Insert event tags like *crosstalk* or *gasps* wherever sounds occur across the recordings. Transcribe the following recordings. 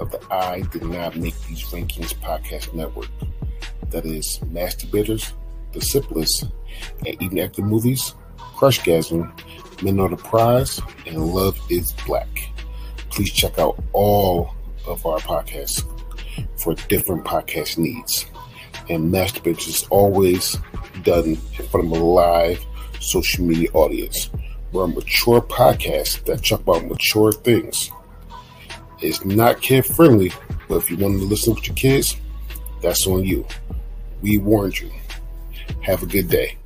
of the I Did Not Make These Rankings podcast network. That is Masturbators, The Sip List, and Evening at the Movies, Crushgasm, Men Are the Prize, and Love is Black. Please check out all of our podcasts for different podcast needs. And Masturbators is always done in front of a live social media audience. We're a mature podcast that talk about mature things. It's not kid friendly, but if you want to listen with your kids, that's on you. We warned you. Have a good day.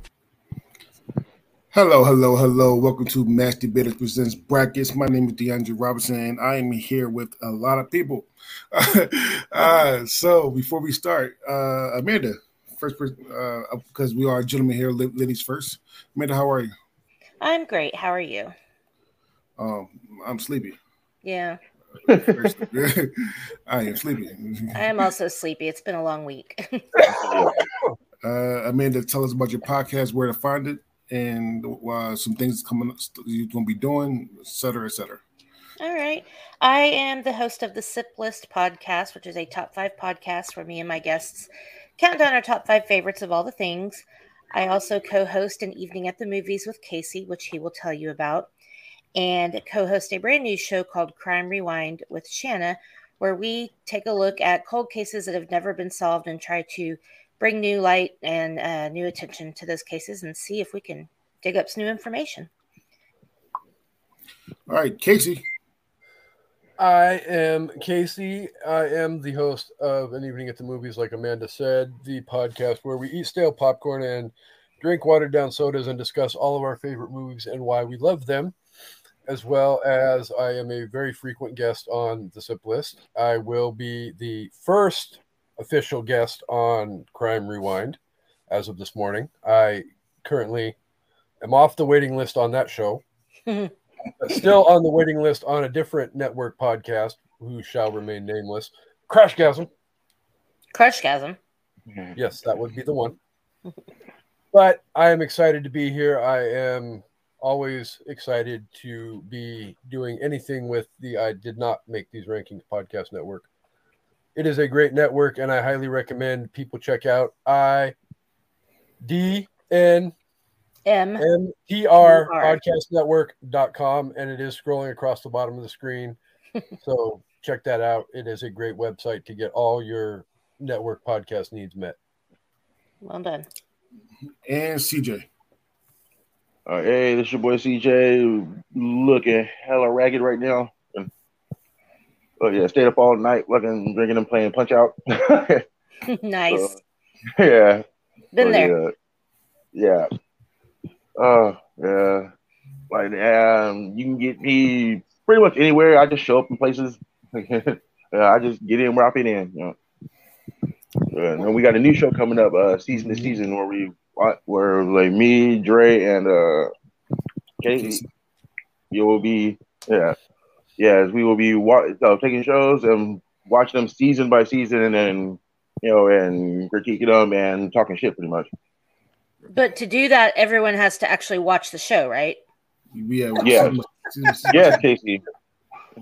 Hello, hello, hello. Welcome to Masturbators Presents Brackets. My name is DeAndre Robinson, and I am here with a lot of people. *laughs* uh, so before we start, uh, Amanda, first person, uh, because we are gentlemen here, ladies first. Amanda, how are you? I'm great. How are you? Um, I'm sleepy. Yeah. I am *laughs* *laughs* sleepy. I am also sleepy. It's been a long week. *laughs* uh, Amanda, tell us about your podcast, where to find it, and uh, some things coming you're going to be doing, et cetera, et cetera. All right. I am the host of the Sip List podcast, which is a top five podcast where me and my guests count down our top five favorites of all the things. I also co host an evening at the movies with Casey, which he will tell you about, and co host a brand new show called Crime Rewind with Shanna, where we take a look at cold cases that have never been solved and try to bring new light and uh, new attention to those cases and see if we can dig up some new information. All right, Casey. I am Casey. I am the host of An Evening at the Movies, like Amanda said, the podcast where we eat stale popcorn and drink watered down sodas and discuss all of our favorite movies and why we love them, as well as I am a very frequent guest on the SIP list. I will be the first official guest on Crime Rewind as of this morning. I currently am off the waiting list on that show. *laughs* still on the waiting list on a different network podcast who shall remain nameless. Crashgasm. Crashgasm. Yes, that would be the one. but I am excited to be here. I am always excited to be doing anything with the I did not make these rankings podcast network. It is a great network, and I highly recommend people check out I D N M MTR podcast network.com and it is scrolling across the bottom of the screen. *laughs* so check that out. It is a great website to get all your network podcast needs met. Well done. And CJ. Uh, hey, this is your boy CJ. Looking hella ragged right now. Oh yeah, stayed up all night, fucking drinking and playing Punch Out. *laughs* nice. *laughs* So, yeah. Been there. Yeah. yeah. Oh, yeah. Like, um, you can get me pretty much anywhere. I just show up in places. *laughs* I just get in where I fit in. You know. Uh, and we got a new show coming up, uh, season to season, where we where like me, Dre, and uh, Katie, you will be yeah, yes, we will be wa- uh, taking shows and watching them season by season, and then you know, and critiquing them and talking shit pretty much. But to do that, everyone has to actually watch the show, right? Yeah. Yeah. yes, Casey. *laughs*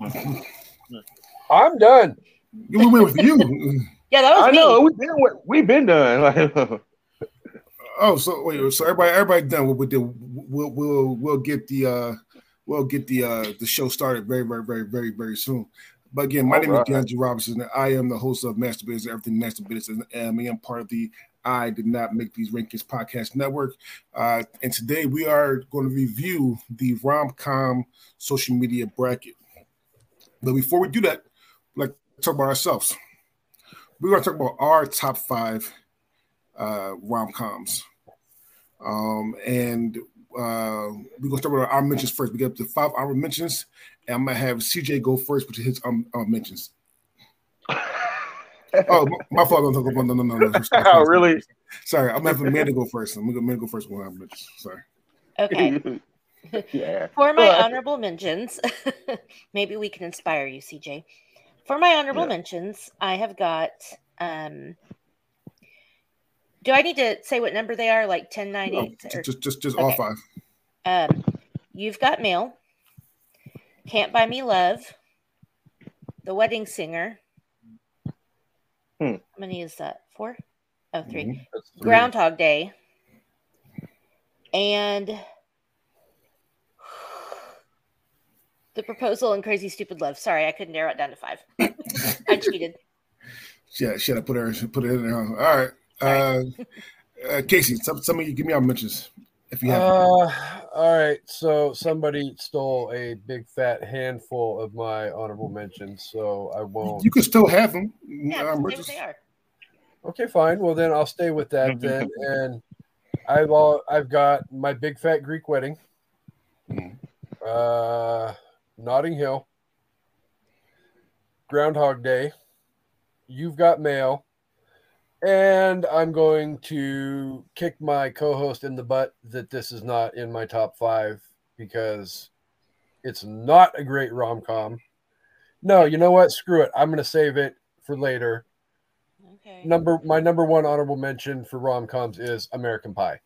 I'm done. We went with you. yeah, that was I me. know. We've been we've been done. *laughs* oh, so wait, so everybody everybody done. We'll we'll we'll we'll get the uh we'll get the uh the show started very very very very very soon. But again, my All name right. is DeAndre Robinson, and I am the host of Master Business, Everything Master Business, and I am part of the I did not make these rankings podcast network. Uh, and today we are going to review the rom-com social media bracket. But before we do that, like talk about ourselves. We're going to talk about our top five uh, rom-coms. Um, and uh, we're going to start with our mentions first. We get the five hour mentions, and I'm going to have CJ go first with his um, uh, mentions *laughs* oh, my fault. No, no, no, no, no. no. *laughs* Oh, really? Sorry, I'm having Amanda go first. I'm gonna go first when I'm Sorry. Okay. *laughs* yeah. For my honorable mentions, maybe we can inspire you, CJ. For my honorable yeah. mentions, I have got. um Do I need to say what number they are? Like 10, 9, 8? Just, just, just okay. all five. Um, you've got mail. Can't buy me love. The wedding singer How many is that? Four? Oh, 3 Mhm. That's. Groundhog Day. And The Proposal and Crazy Stupid Love. Sorry, I couldn't narrow it down to five. *laughs* I cheated. *laughs* Yeah, should I put her put it in there? All right. Uh, uh, Casey, some, some of you give me our mentions if you have. Uh, all right. So somebody stole a big fat handful of my honorable mentions, so I won't. you can still have them. Yeah, Uh, stay they are. Okay, fine. Well, then I'll stay with that then. And I've all I've got my big fat Greek wedding, Mhm. uh, Notting Hill, Groundhog Day. You've got mail, and I'm going to kick my co-host in the butt that this is not in my top five because it's not a great rom com. No, you know what? Screw it. I'm going to save it for later Okay. number my number one honorable mention for rom coms is American Pie.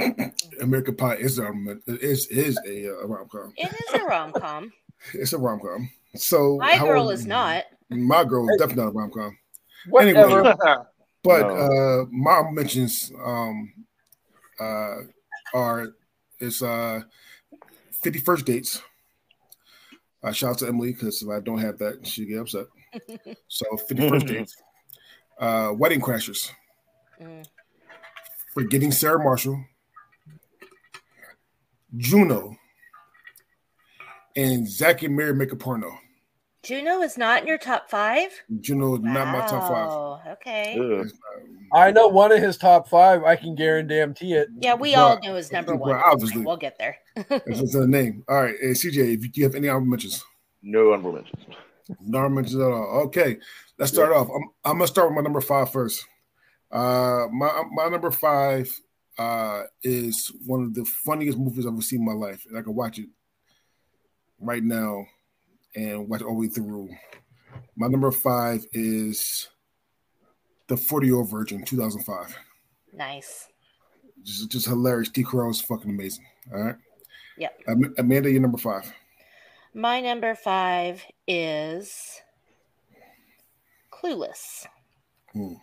*clears throat* American Pie is a is is a, uh, rom com. It is a rom com. *laughs* It's a rom com. So My girl is not. My girl is definitely not a rom com. Whatever. Anyway. *laughs* But uh my mentions um uh are it's uh 50 first dates. Uh, shout out to Emily because if I don't have that, she get upset. *laughs* So 51st dates. Uh wedding crashers. Mm. Forgetting Sarah Marshall. Juno. And Zack and Miri make a porno. Juno is not in your top five? Juno not my top five. Okay. Ugh. I know one of his top five. I can guarantee it. Yeah, we Well, all know his number one. obviously. We'll get there. That's just the name. All right, hey, CJ, if you have any honorable mentions. No honorable mentions. No honorable mentions at all. Okay, let's start off. I'm, I'm gonna start with my number five first. Uh, my my number five uh, is one of the funniest movies I've ever seen in my life, and I can watch it right now and watch all the way through. My number five is the 40 Year Old Virgin, 2005. Nice. Just just hilarious. Steve Carell is fucking amazing. All right. Yep. Am- Amanda, you're number five. My number five is Clueless. Hmm.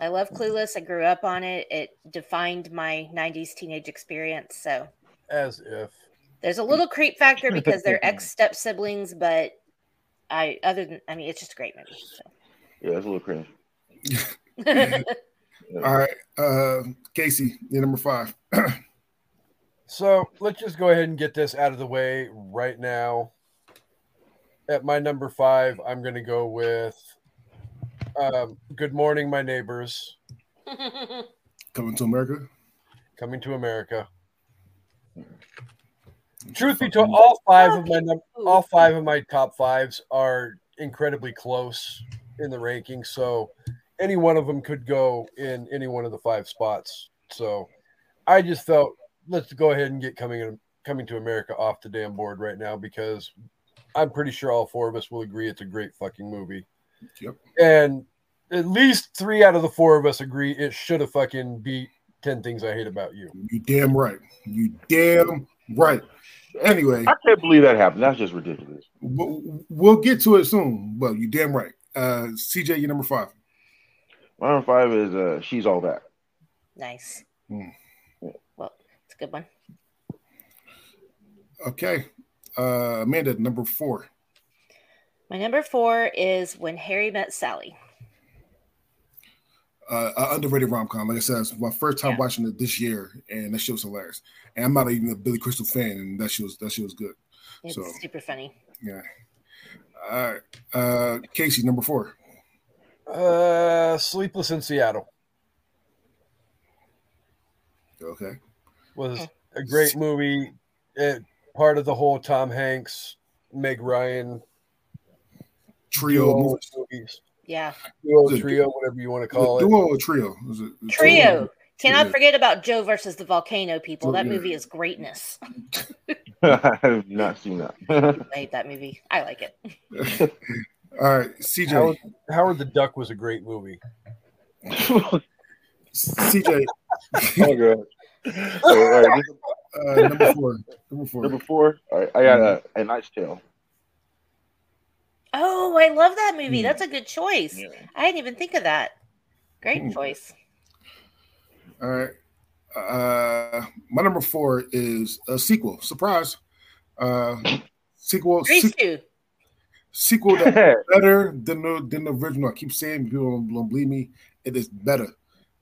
I love Clueless. I grew up on it. It defined my 90s teenage experience. So As if. There's a little creep factor *laughs* because they're ex step siblings, but I, other than, I mean, it's just a great movie. Yeah, it's a little cringe. *laughs* So. All right, uh, Casey, you're number five. *clears throat* So let's just go ahead and get this out of the way right now. At my number five, I'm going to go with um, Good Morning, My Neighbors, *laughs* Coming to America. Coming to America. Truth be told, all five of my all five of my top fives are incredibly close in the ranking, so any one of them could go in any one of the five spots. So I just felt let's go ahead and get coming in, coming to America off the damn board right now because I'm pretty sure all four of us will agree it's a great fucking movie. Yep. And at least three out of the four of us agree it should have fucking beat 10 Things I Hate About You. You damn right. You damn right. Anyway, I can't believe that happened. That's just ridiculous. we'll, we'll get to it soon. Well, you damn right. Uh, CJ, you're number five. My number five is uh, She's All That. nice. Hmm. Well, it's a good one. Okay. Uh, Amanda, number four. My number four is When Harry Met Sally. Uh, a underrated rom com. Like I said, it's my first time Yeah. watching it this year, and that shit was hilarious. And I'm not even a Billy Crystal fan, and that shit was that shit was good. It's So- super funny. Yeah. All right. Uh, Casey, number four. Uh, Sleepless in Seattle Okay. was a great movie. It, part of the whole Tom Hanks, Meg Ryan Trio movies. movies. Yeah. Duo, trio, whatever you want to call it. duo or trio? Is it, is it Trio. Cannot Trio. forget about Joe versus the Volcano people. That Yeah. movie is greatness. *laughs* *laughs* I have not seen that. I hate that movie. I like it. *laughs* All right, CJ. Howard, Howard the Duck was a great movie. CJ, oh, God. All right, this- uh, number four. Number four. number four. All right, I got a, a Knight's Tale. Oh, I love that movie. Hmm. That's a good choice. Yeah. I didn't even think of that. Great Hmm. choice. All right. Uh, my number four is a sequel. Surprise. Uh, sequel. Grease se- sequel that's *laughs* better than the than the original. I keep saying people don't, don't believe me. It is better.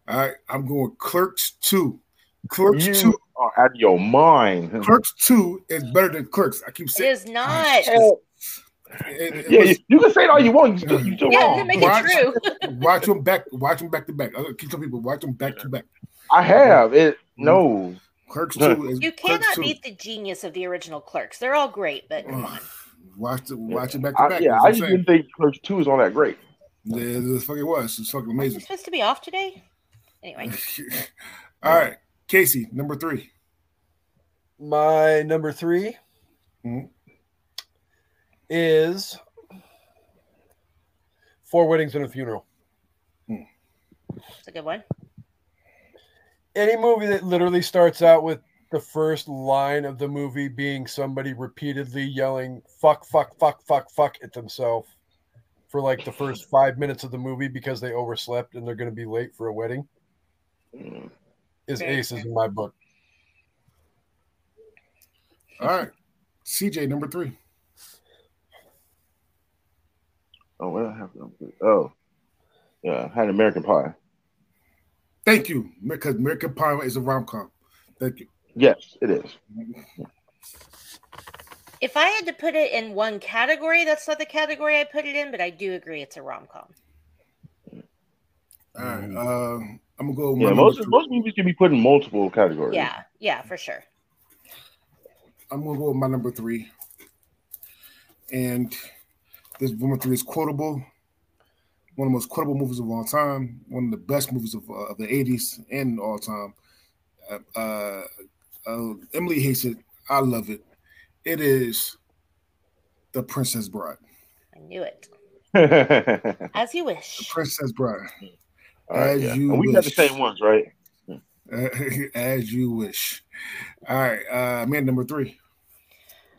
All right. I'm going Clerks two. Clerks You two. are out of your mind. Clerks two is better than Clerks. I keep saying. it is not. It- it Yeah, was- you, you can say it all you want. You still, you still Yeah, wrong. to make Watch- it true. *laughs* watch them back. Watch them back to back. I keep telling people watch them back to back. I have it. No, Clerks two is You Clerks cannot 2. beat the genius of the original Clerks. They're all great, but come on. Watch it. Watch it back to I, back. yeah, I just didn't think Clerks Two is all that great. Yeah, it fucking was. It's fucking amazing. supposed to be off today? Anyway, *laughs* All right, Casey, number three. My number 3 Mhm. Is Four Weddings and a Funeral. it's a good one. Any movie that literally starts out with the first line of the movie being somebody repeatedly yelling fuck, fuck, fuck, fuck, fuck at themselves for like the first *laughs* five minutes of the movie because they overslept and they're going to be late for a wedding Mm. is aces in my book. All right, CJ, number three. Oh, what did I have? Oh, yeah, I had American Pie. Thank you, because American Pie is a rom com. Thank you. Yes, it is. If I had to put it in one category, that's not the category I put it in, but I do agree it's a rom com. All right, uh, I'm gonna go. With my Yeah, most three. most movies can be put in multiple categories. Yeah, yeah, for sure. I'm gonna go with my number three, and this number three is quotable. One of the most quotable movies of all time. One of the best movies of, uh, of the '80s and all time. Uh, uh, uh, Emily hates it. I love it. It is The Princess Bride. I knew it. *laughs* As you wish. Princess Bride. right, As yeah. you And we got the same ones, right? *laughs* As you wish. All right, uh, man, number three.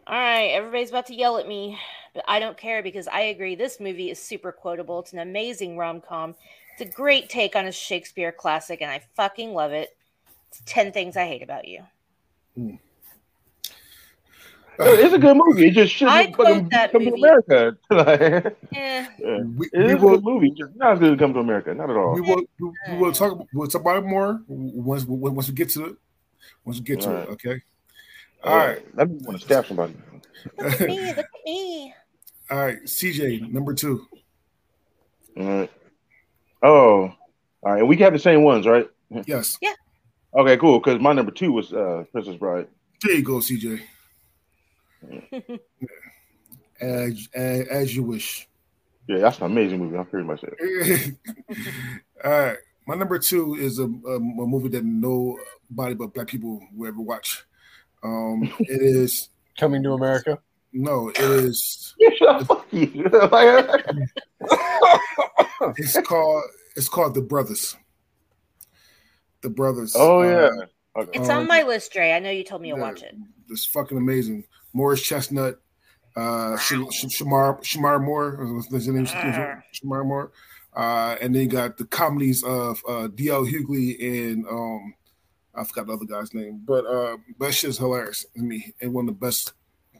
All right, everybody's about to yell at me, but I don't care because I agree this movie is super quotable. It's an amazing rom com. It's a great take on a Shakespeare classic, and I fucking love it. It's 10 Things I Hate About You. It's a good movie. It just shouldn't I fucking quote come to. America. Like, *laughs* Eh, yeah. We, It is we a will good movie. Just not as good as come to America. Not at all. we will we, we will talk we'll talk about it more once once we get to it. Once we get to All it, okay. All right. Let me want to stab somebody. look at me, look at me. All right, CJ, number two. All right. Oh, all right. And we have the same ones, right? Yes. Yeah. Okay, cool. Because my number two was uh, Princess Bride. There you go, CJ. *laughs* As, as as you wish. Yeah, that's an amazing movie. I'm pretty much it. All right. My number two is a, a, a movie that nobody but black people will ever watch. Um, it is Coming to America. no, it is Yeah, fuck you. Like, it's called it's called The Brothers. The Brothers. oh Uh, yeah. Okay. It's Um, on my list, Dre. I know you told me to yeah, watch it. It's fucking amazing. Morris Chestnut, uh, Sh- Sh- Shemar Shemar Moore, uh, what's his name? Shemar Moore. Uh, and then you got the comedies of uh, D.L. Hughley and um, I forgot the other guy's name, but uh, that shit's hilarious to me and one of the best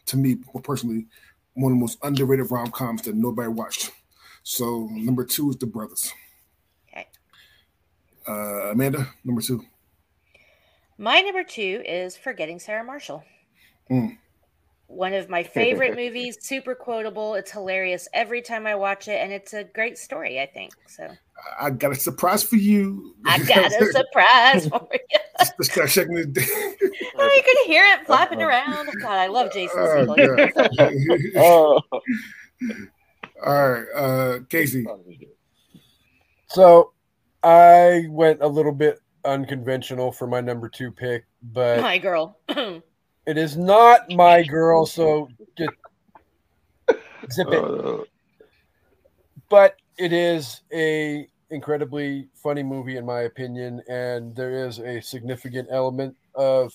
to me personally, one of the most underrated rom coms that nobody watched. So number two is The Brothers. Okay. Uh, Amanda, number two. My number two is Forgetting Sarah Marshall. Mm. One of my favorite movies, super quotable. It's hilarious every time I watch it, and it's a great story, I think. So I got a surprise for you. I *laughs* got a surprise for *laughs* you. Just start shaking the Oh, you could hear it flapping around. God, I love Jason Segel. God. Oh. *laughs* All right, uh, Casey. So I went a little bit unconventional for my number two pick, but My girl. it is not my girl, so get zip it. Uh, But it is a incredibly funny movie in my opinion, and there is a significant element of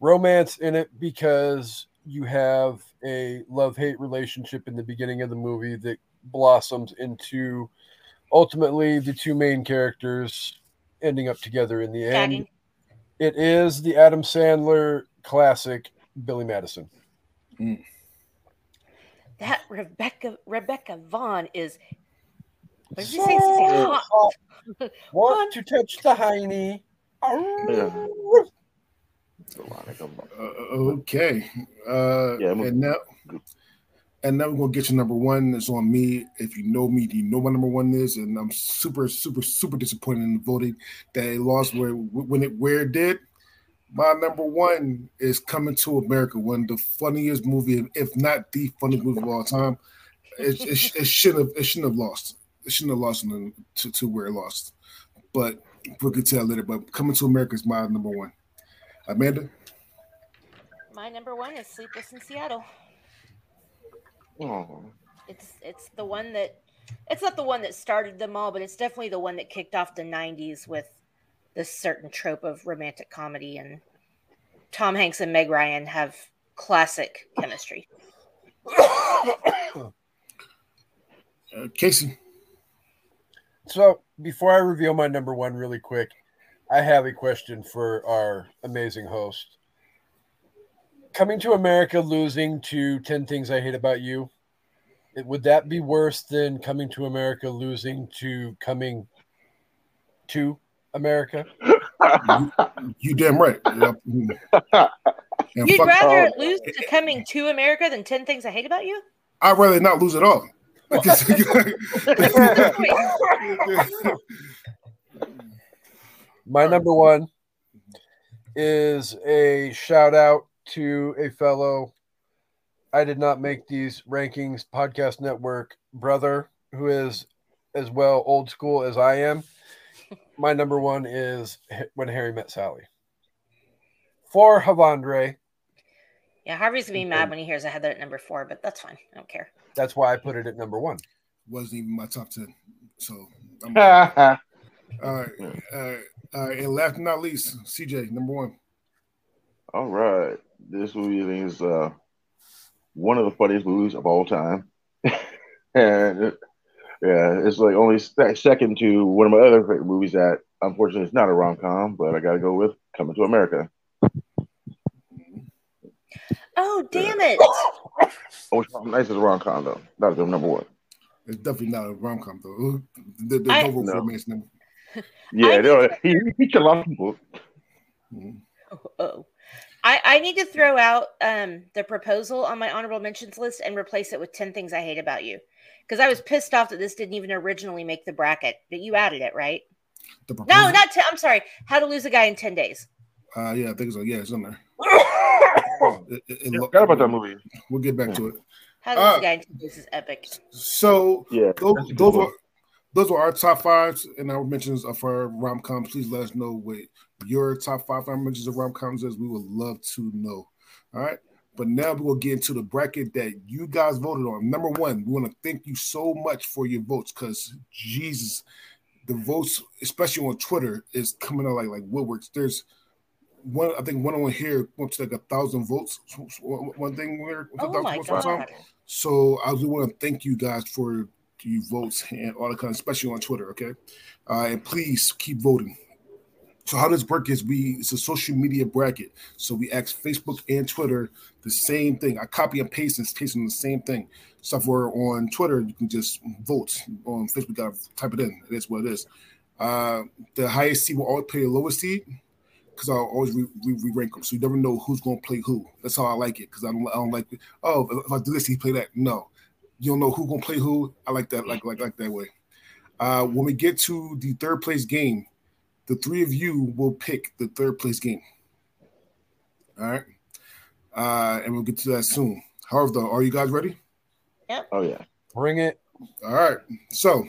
romance in it because you have a love hate relationship in the beginning of the movie that blossoms into ultimately the two main characters ending up together in the end. Gagging. It is the Adam Sandler classic Billy Madison. Mm. That Rebecca Rebecca Vaughn is. What did you So say? Say hot. hot. *laughs* Want to touch the hiney? Yeah. Uh, okay. Uh, Yeah, and now, and now we're gonna get your number one. It's on me. If you know me, do you know what number one is, and I'm super, super, super disappointed in the voting that it lost where when it where it did. My number one is Coming to America, one of the funniest movie, if not the funniest movie of all time. It, it, it shouldn't have it shouldn't have lost. It shouldn't have lost in to, to where it lost. But we could tell later. But Coming to America is my number one. Amanda. My number one is Sleepless in Seattle. Oh, It's it's the one that it's not the one that started them all, but it's definitely the one that kicked off the '90s with this certain trope of romantic comedy. And Tom Hanks and Meg Ryan have classic chemistry. *coughs* Uh, Casey. So before I reveal my number one really quick, I have a question for our amazing host. Coming to America losing to 10 Things I Hate About You, it- would that be worse than coming to America losing to coming to America? You damn right. Yep. *laughs* Mm-hmm. You'd rather oh. lose to coming to America than 10 Things I Hate About You? I'd rather not lose at all. *laughs* My number one is a shout out to a fellow. I did not make these rankings podcast network brother who is as well old school as I am. My number one is when Harry met Sally. For Havandre, Yeah, Harvey's gonna be mad when he hears I had that at number four, but that's fine. I don't care. That's why I put it at number one. Wasn't even my top ten. So I'm, *laughs* all right. All right. All right. And last but not least, CJ, number one. All right. This movie is uh, one of the funniest movies of all time. *laughs* and it- yeah, it's like only second to one of my other favorite movies that unfortunately is not a rom com, but I got to go with Coming to America. Oh, damn it. *laughs* Which nice as a rom com, though. That is the number one. It's definitely not a rom com though. The, the, I- for No. romance number. *laughs* Yeah, I no, he, he featured a lot of people. Oh. I, I need to throw out um, the proposal on my honorable mentions list and replace it with 10 things I hate about you. Because I was pissed off that this didn't even originally make the bracket, but you added it, right? No, not 10. I'm sorry. How to lose a guy in 10 days. Uh, yeah, I think so. Yeah, it's in there. *coughs* It- it- it Yeah, lo- forgot about that movie. We'll get back to it. How to Uh, a guy in 10 days is epic. So Yeah, those, that's a those one. were those were our top fives and our mentions of our rom coms. Please let us know what your top five our mentions of rom coms is. We would love to know. All right. But now we will get into the bracket that you guys voted on. Number one, we want to thank you so much for your votes because Jesus, the votes, especially on Twitter, is coming out like like woodworks. There's one, I think one on here went to like a thousand votes. One thing where Oh my God. so I do want to thank you guys for your votes and all the kind, especially on Twitter. Okay, uh, and please keep voting. So how this work is we it's a social media bracket. So we ask Facebook and Twitter the same thing. I copy and paste and paste on the same thing. So for on Twitter, you can just vote. On Facebook, gotta type it in. It is what it is. Uh, the highest seed will always play the lowest seed because I always re, re, re rank them. So you never know who's gonna play who. That's how I like it because I don't, I don't like oh if I do this he play that. No, you don't know who gonna play who. I like that like like like that way. Uh, when we get to the third place game, the three of you will pick the third place game. All right, uh, and we'll get to that soon. However, though, are you guys ready? Yep. Oh yeah. Bring it. All right. So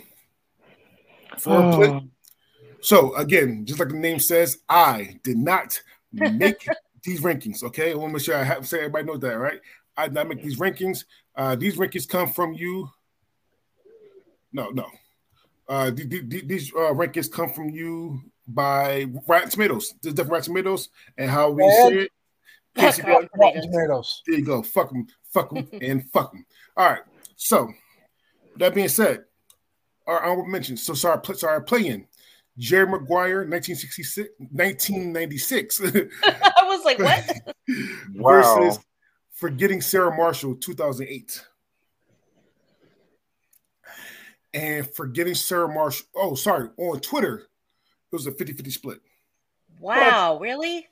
for pla- so again, just like the name says, I did not make *laughs* these rankings. Okay, I want to make sure I have say everybody knows that, right? I did not make these rankings. Uh, these rankings come from you. No, no. Uh, the- the- the- these uh, rankings come from you by Rotten Tomatoes. There's different Rotten Tomatoes, and how we say it. Casey, *laughs* Rotten. Tomatoes. there you go. Fuck them, fuck them, and fuck them. All right. So that being said, our honorable mentions. So sorry, sorry, play in Jerry Maguire, 1966, 1996 *laughs* I was like, what? *laughs* Wow. versus Forgetting Sarah Marshall, 2008. And Forgetting Sarah Marshall, oh, sorry, on Twitter, it was a 50 50 split. Wow, really?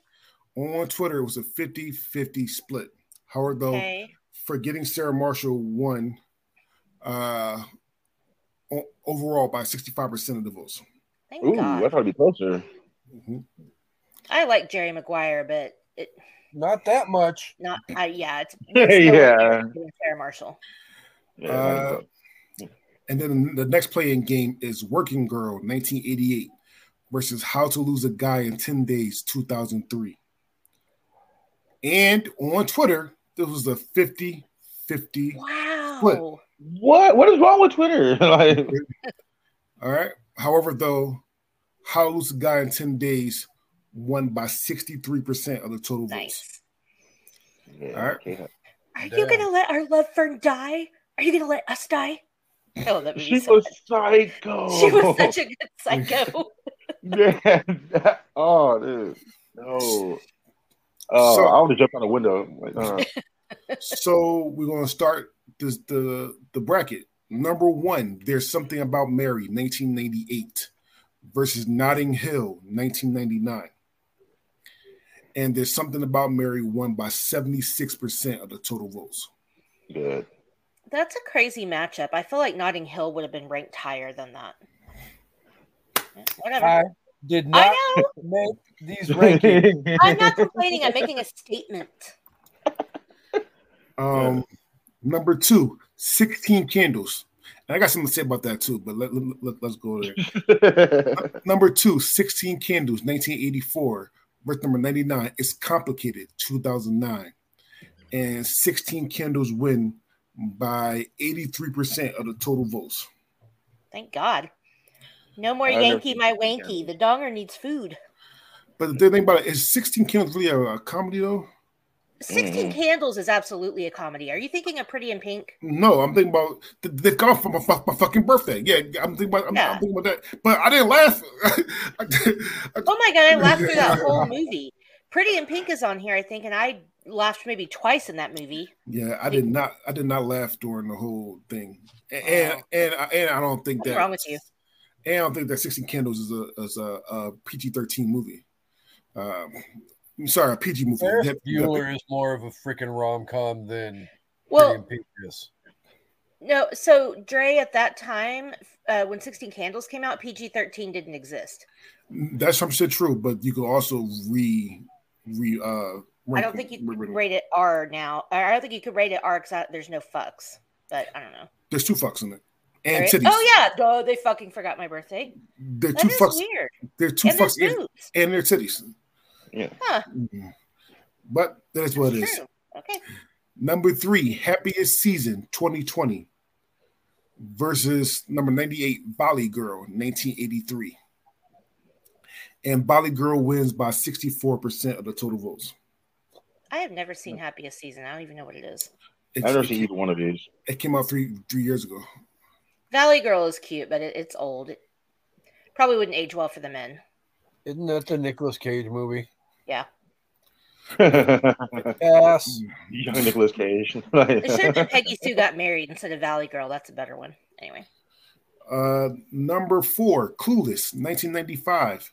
On Twitter, it was a 50 50 split. However, though, Okay. Forgetting Sarah Marshall won uh, overall by 65% of the votes. Thank Ooh, God. I thought it'd be closer. Mhm. I like Jerry Maguire, but it Not that much. not. I yeah, it's *laughs* Yeah. it's nowhere near Sarah Marshall. Yeah, Uh, and then the next playing game is Working Girl 1988 versus How to Lose a Guy in 10 Days 2003. And on Twitter, this was a 50 50. Wow. What? what? What is wrong with Twitter? *laughs* like, All right. However, though, How to Lose a Guy in 10 Days won by 63% of the total votes. Yeah, All right. okay. Are you gonna let our love fern die? Are you gonna let us die? Oh, that would She be so was good. psycho. *laughs* She was such a good *laughs* psycho. yeah. that- oh, dude. No. Oh, So- I want to jump out the window. Like, uh, *laughs* so we're gonna start this the the bracket. Number one, there's something about Mary, 1998, versus Notting Hill, 1999. And there's something about Mary won by 76% of the total votes. good. That's a crazy matchup. I feel like Notting Hill would have been ranked higher than that. Whatever. I did not I *laughs* make these rankings. *laughs* I'm not complaining. I'm making a statement. Um, number two, 16 candles. And I got something to say about that too, but let, let, let, us go there. *laughs* Number two, 16 Candles, 1984. Verse number 99, It's Complicated, 2009. And 16 Candles win by 83% of the total votes. Thank God. No more I Yankee my that wanky. The donger needs food. But the thing about it is 16 Candles really a, a comedy though? 16 Mhm. Candles is absolutely a comedy. Are you thinking of Pretty in Pink? No, I'm thinking about th- they've gone for my, my fucking birthday. Yeah, I'm thinking about I'm, Yeah. I'm thinking about that. But I didn't laugh. I- *laughs* Oh my God, I laughed through that whole *laughs* movie. Pretty in Pink is on here, I think, and I laughed maybe twice in that movie. yeah, I did not I did not laugh during the whole thing. And and, and, I, and I don't think What's that wrong with you? And I don't think that 16 Candles is a is a, a PG 13 movie. Um, I'm sorry, a PG movie. Ferris Yeah, yeah, Bueller is more of a freaking rom com than Well, Pretty in Pink is. no. So Dre, at that time, uh, when 16 Candles came out, PG 13 didn't exist. That's some shit true, but you could also re re uh. I don't think you it- could re- re- rate it R now. I don't think you could rate it R because there's no fucks. But I don't know. There's two fucks in it, and Right? titties. Oh yeah, duh, they fucking forgot my birthday. There's That two is fucks. weird. There's two and there's fucks and, boobs. and their titties. Huh? Mhm. But that's what it That's is. true. Okay. Number three, happiest season 2020 versus number 98, Valley Girl 1983. And Valley Girl wins by 64% of the total votes. I have never seen Happiest Season. I don't even know what it is. It, I've never it seen either one of these. it came out three three years ago. Valley Girl is cute, but it, it's old. It probably wouldn't age well for the men. Isn't that the Nicolas Cage movie? Yeah. *laughs* Yes. Young Nicolas Cage. *laughs* It should have been Peggy Sue got married instead of Valley Girl. That's a better one. Anyway. Uh, number four, Clueless 1995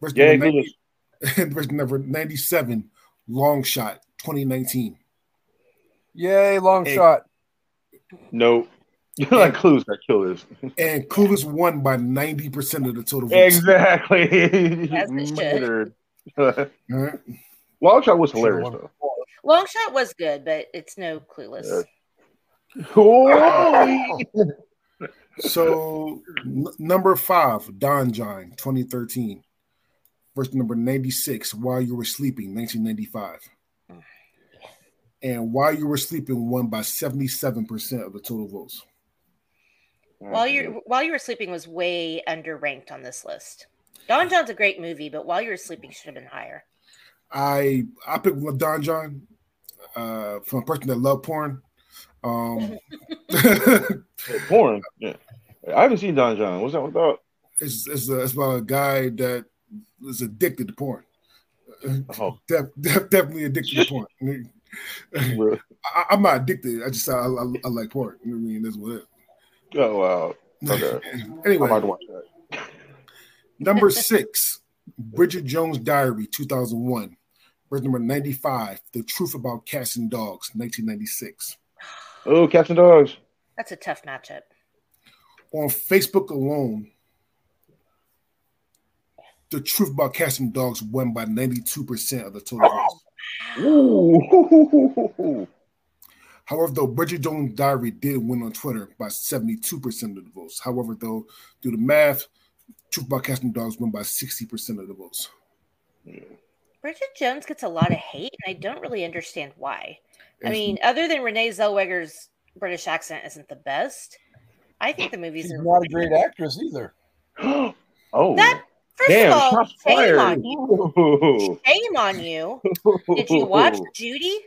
versus, yeah, number, Clueless. 90 *laughs* versus number 97, Long Shot 2019. Yay, long Hey. shot. No. You're like clues that kill this. And Clueless won by 90% of the total votes. Exactly. Mm-hmm. As it should. Murdered. All right. Long shot was hilarious Should've though. Long Shot was good, but it's no Clueless. Yeah. Holy. *laughs* So n- number five, Don Jon, 2013. Versus number 96, While You Were Sleeping, 1995. And While You Were Sleeping won by 77% of the total votes. While mm-hmm. you While You Were Sleeping was way underranked on this list. Don Jon's a great movie, but While You Were Sleeping should have been higher. I I picked Don Jon uh, from a person that love porn. Um, *laughs* porn. Yeah, I haven't seen Don Jon. What's that about? It's it's, a, it's about a guy that is addicted to porn. Oh. *laughs* Def, def, definitely addicted to porn. I, am *laughs* not addicted. I just I, I, I, like porn. You know what I mean? That's what it. Oh wow. Okay. anyway, number six, Bridget Jones' Diary, 2001. Verse number 95, The Truth About Cats and Dogs, 1996. Oh, Cats and Dogs. That's a tough matchup. On Facebook alone, The Truth About Cats and Dogs won by 92% of the total votes. Ooh. However, though Bridget Jones' Diary did win on Twitter by 72% of the votes. However, though, due to math, Truth About Cats and Dogs won by 60% of the votes. Bridget Jones gets a lot of hate, and I don't really understand why. I mean, other than Renee Zellweger's British accent isn't the best, I think the movies She's are not a great actress either. *gasps* oh, that first Damn, of all, shame on you. Shame on you. Did you watch *laughs* Judy?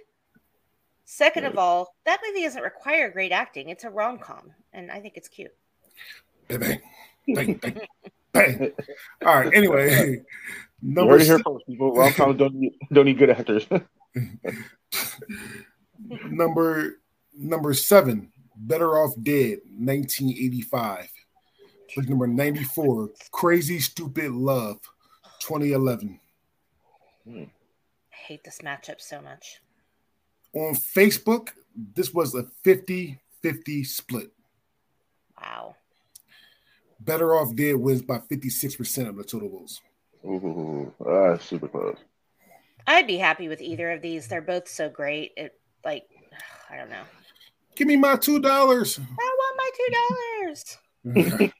Second of all, that movie doesn't require great acting. It's a rom com, and I think it's cute. Bang, bang, bang, bang, *laughs* bang. All right. Anyway, *laughs* *laughs* number you heard first, people. Rom coms don't need, don't need good actors. *laughs* number number seven, Better Off Dead, 1985. Number 94, Crazy Stupid Love, 2011. Hmm. I hate this matchup so much. On Facebook, this was a 50 50 split. Wow. Better Off Dead wins by 56% of the total votes. Ooh, ah, super close. I'd be happy with either of these. They're both so great. It like I don't know. Give me my two dollars. I want my two dollars.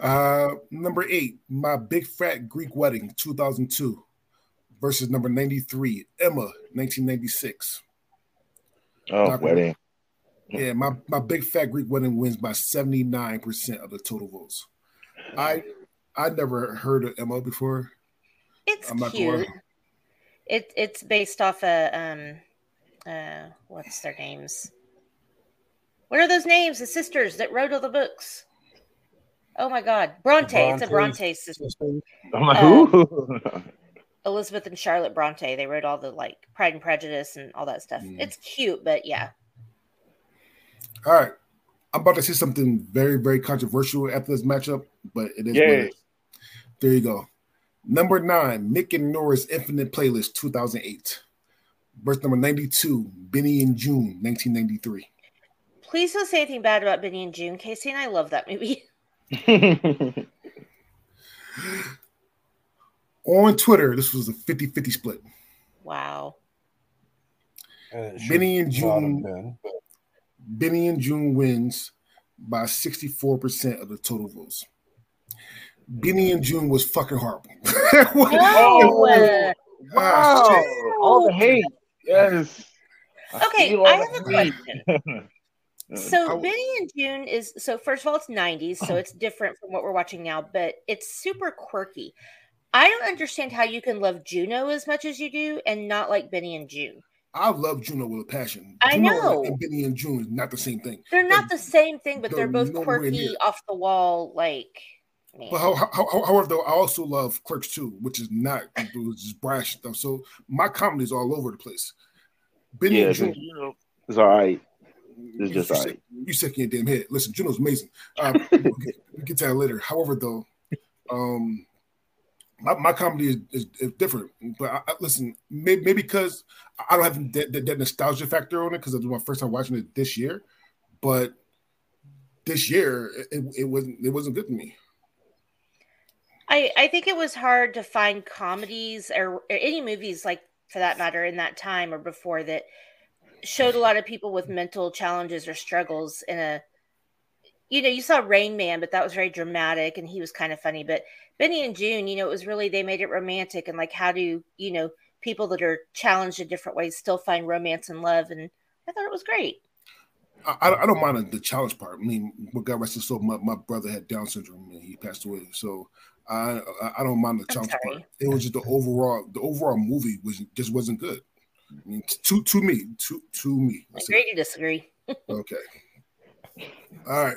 *laughs* uh, number eight, my big fat Greek wedding, 2002 versus number 93, Emma, 1996. Oh, my, wedding. Yeah, my, my big fat Greek wedding wins by 79% of the total votes. I I never heard of Emma before. It's I'm cute. It it's based off a um uh what's their names? What are those names? The sisters that wrote all the books. Oh my god. Bronte. Bronte. It's a Bronte sister. I'm like, uh, Elizabeth and Charlotte Bronte. They wrote all the like Pride and Prejudice and all that stuff. Mm. It's cute, but yeah. All right. I'm about to say something very, very controversial after this matchup, but it is what it is. There you go. Number nine, Nick and Nora's Infinite Playlist 2008. Birth number 92, Benny and Joon 1993. Please don't say anything bad about Benny and Joon, Casey and I love that movie. *laughs* on Twitter, this was a 50 50 split. Wow. Benny and Joon. Been, but... Benny and Joon wins by 64% of the total votes. Benny and Joon was fucking horrible. *laughs* oh, wow. All the hate. Yes. Okay, I, I have a question. *laughs* So Benny and Joon is so first of all, it's 90s, so it's different from what we're watching now, but it's super quirky. I don't understand how you can love Juno as much as you do and not like Benny and Joon. I love Juno with a passion. I Juno know. And Benny and Joon is not the same thing. They're not the same thing, but they're, they're both quirky, off the wall, like. Man. But how, how, however, though, I also love Clerks two, which is not *sighs* which is brash stuff. So my comedy is all over the place. Benny yeah, and Joon, you know, it's all right. It's just you all right. You sick in your damn head. Listen, Juno's amazing. *laughs* Um, we get, get to that later. However, though, um, my, my comedy is, is, is, different. But I, I, listen, maybe, maybe because I don't have that, that, that nostalgia factor on it because it was my first time watching it this year. But this year, it, it wasn't it wasn't good to me. I I think it was hard to find comedies or, or any movies like for that matter in that time or before that showed a lot of people with mental challenges or struggles in a you know, you saw Rain Man, but that was very dramatic and he was kind of funny. But Benny and Joon, you know, it was really they made it romantic and like how do you know people that are challenged in different ways still find romance and love, and I thought it was great. I, I don't mind the challenge part. I mean, what God rest his soul, my, my brother had Down syndrome and he passed away. So I I don't mind the challenge part. It was just the overall the overall movie was just wasn't good. I mean, to to me, to to me. Agree to disagree. *laughs* okay. All right.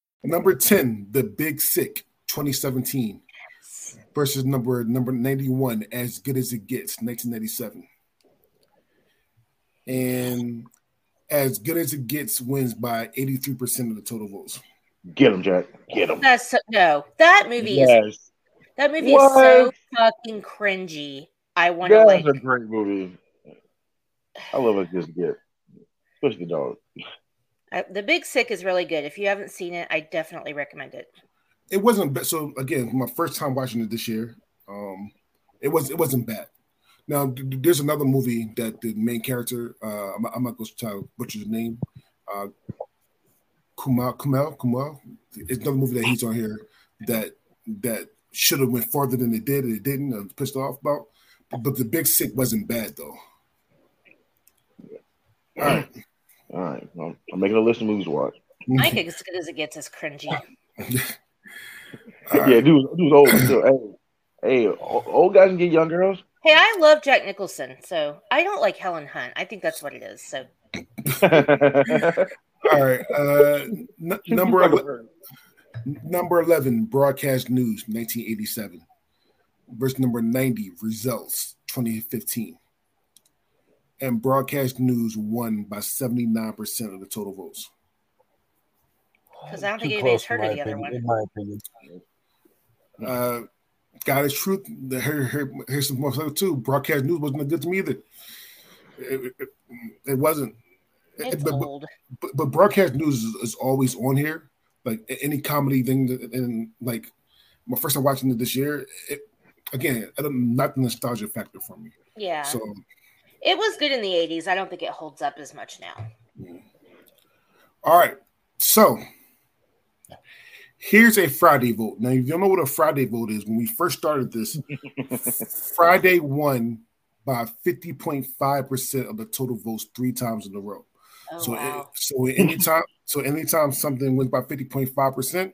Number 10, The Big Sick, 2017, versus number number 91, As Good as It Gets, 1997. And As Good as It Gets wins by 83% of the total votes. Get him, Jack. Get him. That's so, no. That movie yes. is that movie what? is so fucking cringy. I want to like. That's a great movie. I love it. Just get, especially the dog. The Big Sick is really good. If you haven't seen it, I definitely recommend it. It wasn't so. Again, my first time watching it this year. Um, it was it wasn't bad. Now there's another movie that the main character. Uh, I'm, I'm not going to butcher the name. Uh, Kumail Kumail Kumail. It's another movie that he's on here that that should have went farther than it did. And it didn't. I'm pissed off about. But the Big Sick wasn't bad though. All right. All right, well, I'm making a list of movies to watch. I think *laughs* as good as it gets is cringy. *laughs* yeah, dude, dude's old. So, hey, hey, old guys can get young girls. Hey, I love Jack Nicholson, so I don't like Helen Hunt. I think that's what it is. So. *laughs* All right, uh, n- number 11, number eleven, broadcast news, 1987, verse number 90, results, 2015 and broadcast news won by 79% of the total votes. Because I don't think anybody's heard of the other one. In my opinion. Uh, God is truth. Here, here, here's some more stuff too. Broadcast news wasn't good to me either. It, it, it wasn't. It's but, old. But, but, broadcast news is, is, always on here. Like any comedy thing, and like my first time watching it this year, it, again, not the nostalgia factor for me. Yeah. So it was good in the 80s. I don't think it holds up as much now. All right. So here's a Friday vote. Now, you don't know what a Friday vote is, when we first started this, *laughs* Friday won by 50.5% of the total votes three times in a row. Oh, so, wow. it, so anytime, so anytime something wins by 50.5%,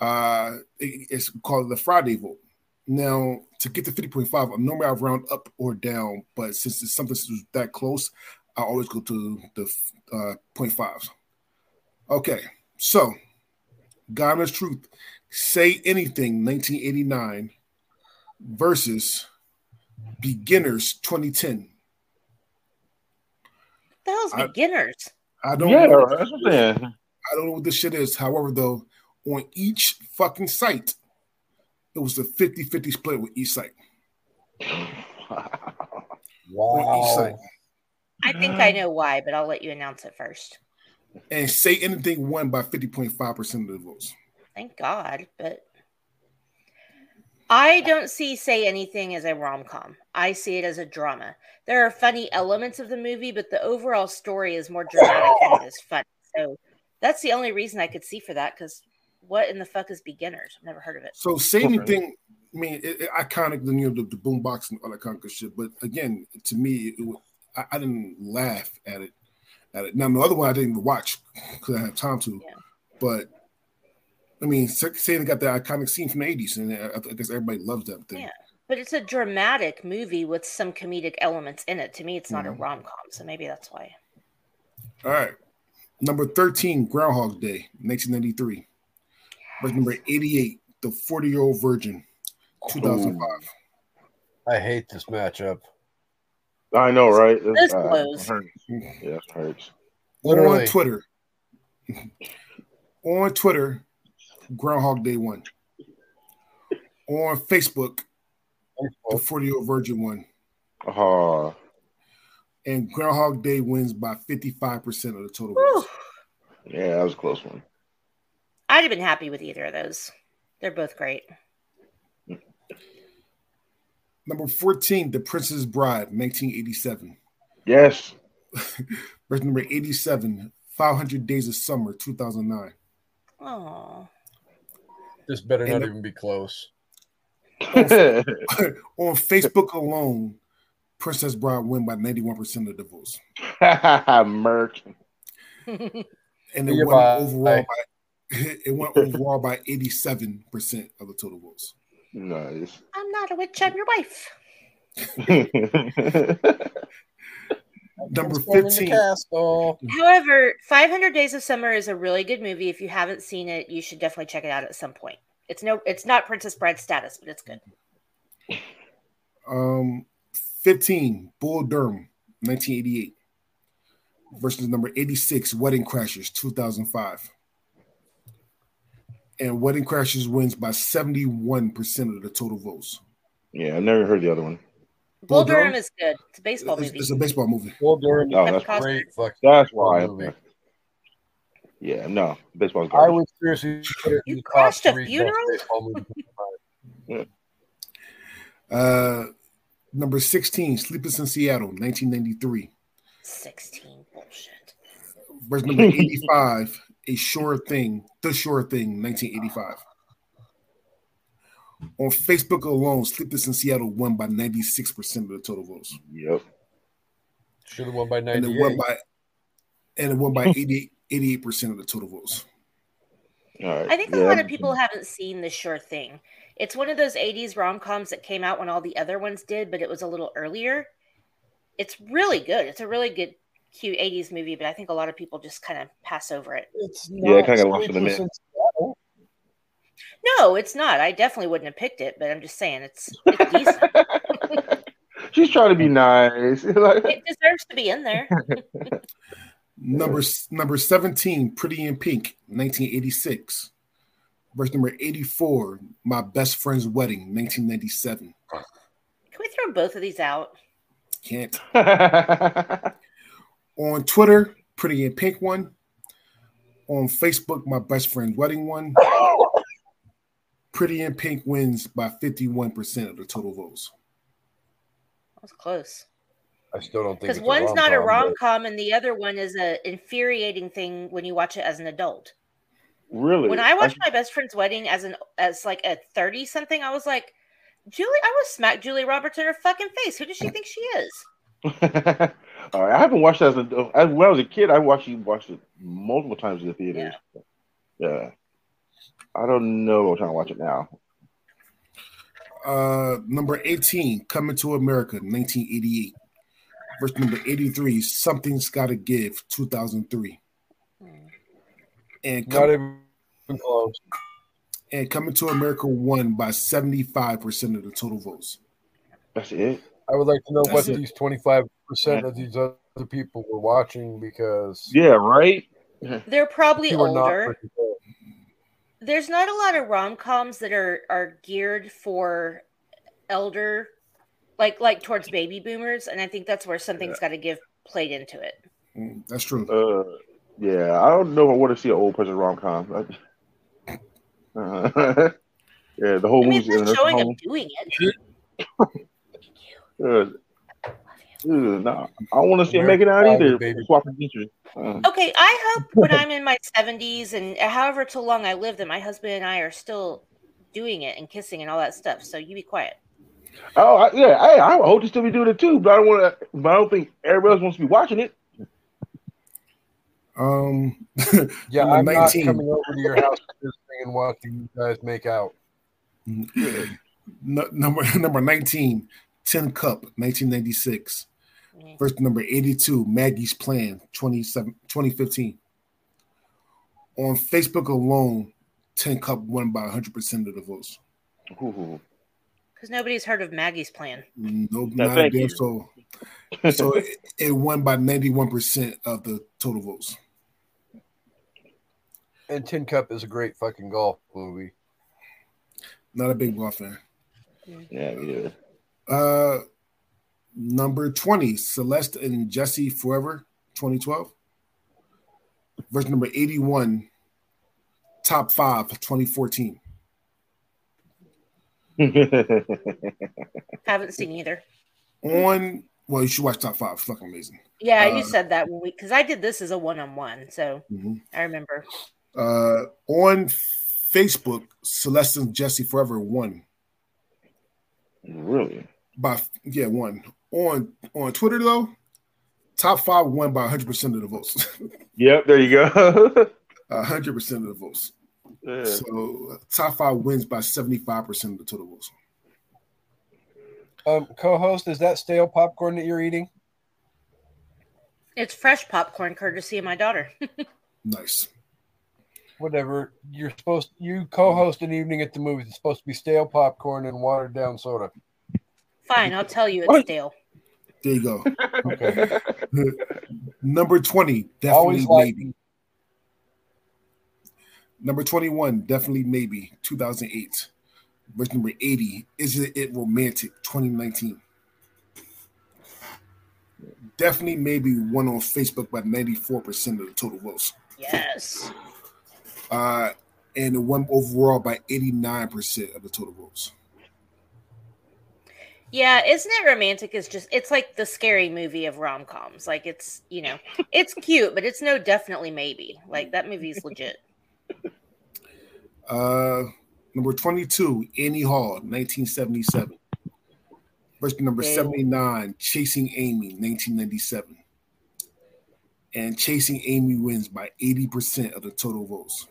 uh, it, it's called the Friday vote. Now, to get to 50.5, normally I round up or down, but since it's something that close, I always go to the uh, 0.5s. Okay, so Ghana's Truth, Say Anything 1989 versus Beginners 2010. The hell's I, Beginners? I don't yeah, know. I don't know what this shit is. However, though, on each fucking site, it was a 50 50 split with each site. *laughs* wow. I think I know why, but I'll let you announce it first. And say anything won by 50.5% of the votes. Thank God, but I don't see Say Anything as a rom com. I see it as a drama. There are funny elements of the movie, but the overall story is more dramatic than it is funny. So that's the only reason I could see for that because what in the fuck is beginners? I've never heard of it. So same okay. thing. I mean, it, it, iconic, you know, the, the boombox and all that kind of shit. But again, to me, it, I, I, didn't laugh at it. At it. Now the other one I didn't even watch because I had time to. Yeah. But I mean, saying they got that iconic scene from the '80s, and I, I guess everybody loves that thing. Yeah. But it's a dramatic movie with some comedic elements in it. To me, it's not mm-hmm. a rom com, so maybe that's why. All right. Number 13, Groundhog Day, 1993 was number 88, the 40 year old virgin, 2005. Ooh. I hate this matchup. I know, right? This uh, close. Hurts. Yeah, hurts. Literally. On? Twitter, on Twitter, Groundhog Day won. On Facebook, Facebook. the 40 year old virgin won. Uh-huh. And Groundhog Day wins by 55% of the total votes. Yeah, that was a close one. I'd have been happy with either of those. They're both great. Number 14, The Princess Bride, 1987. Yes. *laughs* Verse number 87, 500 Days of Summer, 2009. Oh. This better not And- even be close. *laughs* *laughs* On Facebook alone, Princess Bride win by 91% of the votes. Merch. And it Yeah, went bye. overall by *laughs* it went overall by 87% of the total votes. Nice. I'm not a witch, I'm your wife. *laughs* Number Storm in the 15. However, 500 Days of Summer is a really good movie. If you haven't seen it, you should definitely check it out at some point. It's no, it's not Princess Bride status, but it's good. Um, 15, Bull Durham, 1988. Versus number 86, Wedding Crashers, 2005. And Wedding Crashers wins by 71% of the total votes. yeah, I've never heard the other one. Bull Bull Durham? Durham is good. It's a baseball It's, movie. it's a baseball movie. Bull Durham. Oh, that's Costner. great. Fucking That's why. movie. Yeah, no, baseball's I garbage. would seriously put it You the crashed a three funeral? baseball. *laughs* Uh, number 16, Sleepless in Seattle, 1993. 16 bullshit. Verse number 85, A Sure Thing, The Sure Thing, 1985. On Facebook alone, Sleepless in Seattle won by 96% of the total votes. Yep. Should have won by And it won by and it won by *laughs* 88 percent of the total votes. All right. I think a lot of people haven't seen The Sure Thing. It's one of those 80s rom coms that came out when all the other ones did, but it was a little earlier. It's really good. It's a really good, cute 80s movie, but I think a lot of people just kind of pass over it. It's Yeah, not kinda got lost in the Sleepless mix. No, it's not. I definitely wouldn't have picked it, but I'm just saying it's, it's decent. *laughs* She's trying to be nice. *laughs* It deserves to be in there. *laughs* Number number 17, Pretty in Pink, 1986. Verse number 84, My Best Friend's Wedding, 1997. Can we throw both of these out? Can't. On Twitter, Pretty in Pink won. On Facebook, My Best Friend's Wedding won. Pretty in Pink wins by 51% of the total votes. That was close. I still don't think Because it's one's not a rom-com, rom and the other one is a infuriating thing when you watch it as an adult. really? When I watched my best friend's wedding as an as like a thirty something, I was like, Julie, I would smack Julie Roberts in her fucking face. Who does she think she is? *laughs* All right, I haven't watched that as, a, as when I was a kid. I watched you watched it multiple times in the theaters. Yeah. I don't know. I'm trying to watch it now. Uh, number 18, Coming to America, 1988. Verse number 83, Something's Gotta Give, 2003. And, Not com- even close. and Coming to America won by 75% of the total votes. That's it. I would like to know That's what it. these 25% of these other people were watching because Yeah, right. They're probably you were not older. There's not a lot of rom coms that are are geared for elder, like like towards baby boomers, and I think that's where something's got to give played into it. Mm, that's true. Uh, yeah, I don't know if I want to see an old person rom com. *laughs* Uh, *laughs* yeah, the whole I mean, movie's in showing home. them doing it no, I don't want to see him make it out either. Uh. Okay, I hope when *laughs* I'm in my 70s and however too long I live, that my husband and I are still doing it and kissing and all that stuff. So you be quiet. Oh I, yeah, I, I hope to still be doing it too, but I don't want to. But I don't think everybody else wants to be watching it. Um, *laughs* yeah, I'm, 19. not coming over to your house and watching you guys make out. No, number *laughs* number nineteen. Tin Cup, 1996. Mm. Verse number 82, Maggie's Plan, 2015. On Facebook alone, Tin Cup won by 100% of the votes. Because nobody's heard of Maggie's Plan. Nope, no, not damn soul. *laughs* So it, it won by 91% of the total votes. And Tin Cup is a great fucking golf movie. Not a big golf fan. Yeah, me neither. Uh, Number 20, Celeste and Jesse Forever, 2012. Verse number 81, Top 5, 2014. *laughs* Haven't seen either. On, well, you should watch Top 5. It's fucking amazing. Yeah, Uh, you said that when we because I did this as a one on one, so Mhm. I remember. Uh, on Facebook, Celeste and Jesse Forever won really? By, yeah, one. On on Twitter, though, Top 5 won by 100% of the votes. *laughs* Yep, there you go. *laughs* 100% of the votes. yeah. So uh, top five wins by 75% of the total votes. Um, co-host, is that stale popcorn that you're eating? It's fresh popcorn, courtesy of my daughter. *laughs* Nice. Whatever. You're supposed you co-host an evening at the movies. It's supposed to be stale popcorn and watered down soda. Fine, I'll tell you it's What? stale. There you go. Okay. *laughs* Number 20, definitely Always like maybe. Number 21, definitely maybe, 2008. Verse number 80, is it, it romantic, 2019. Definitely maybe won on Facebook by 94% of the total votes. Yes. Uh, and it won overall by 89% of the total votes. Yeah, isn't it romantic? Is just it's like the scary movie of rom coms. Like it's you know, it's cute, but it's no definitely maybe. Like that movie's legit. Uh, number 22, Annie Hall, 1977. Verse number Okay. 79, Chasing Amy, 1997. And Chasing Amy wins by 80% of the total votes.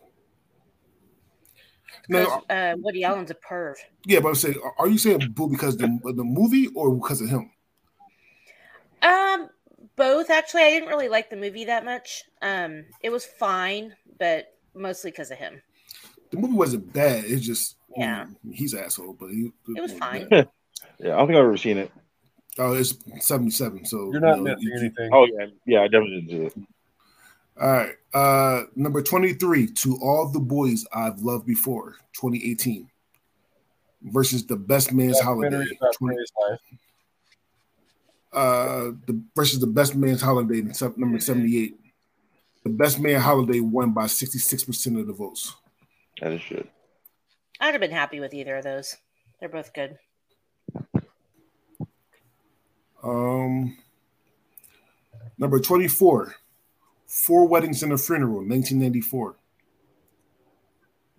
Because Now, uh, Woody Allen's a perv. yeah, but I'm saying, are you saying boo because the, of the movie or because of him? Um, both actually. I didn't really like the movie that much. Um, it was fine, but mostly because of him. The movie wasn't bad. It's just, Yeah. know, he's an asshole, but he, It was fine. *laughs* yeah, I don't think I've ever seen it. Oh, it's 77. So You're not you know, missing you- anything. Oh yeah, yeah, I definitely didn't see it. All right. Uh number 23, To All the Boys I've Loved Before, 2018. Versus The Best Man's Holiday. 20 uh the versus The Best Man's Holiday, in sub- number 78. The Best Man Holiday won by 66% of the votes. That is shit. I'd have been happy with either of those. They're both good. Um number 24, Four Weddings and a Funeral, 1994.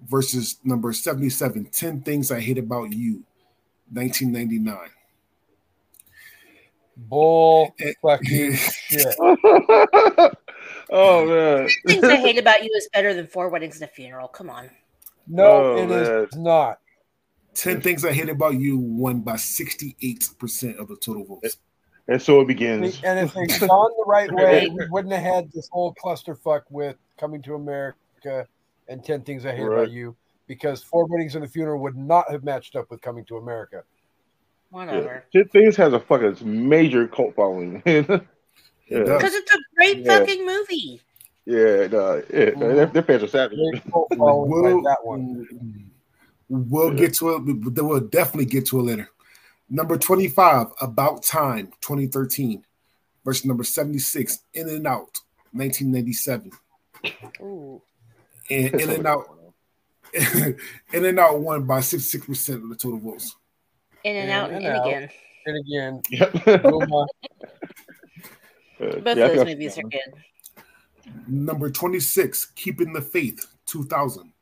Versus number 77, 10 Things I Hate About You, 1999. Bull *laughs* Eh, fucking *laughs* shit. *laughs* oh man. Ten Things I hate about you is better than Four Weddings and a Funeral. Come on. No, Oh, it is man. not. 10 Things I Hate About You won by 68% of the total votes. And so it begins. And if they'd *laughs* gone the right way, we wouldn't have had this whole clusterfuck with Coming to America and 10 Things I Hate Right. About You because Four Weddings and a Funeral would not have matched up with Coming to America. Whatever. Shit Things has a fucking major cult following. *laughs* yeah, Because it's a great Yeah. fucking movie. yeah, no, yeah. Their, their fans are savage. Great cult following We'll, that one. we'll get to it, but we'll definitely get to it later. Number 25, About Time, 2013. Versus number 76, In and Out, 1997. Ooh. And In and Out, *laughs* In and Out won by 66% of the total votes. In and In out and and out. again. And again, Yep. *laughs* Both Yeah, those movies are good. Number 26, Keeping the Faith, 2000.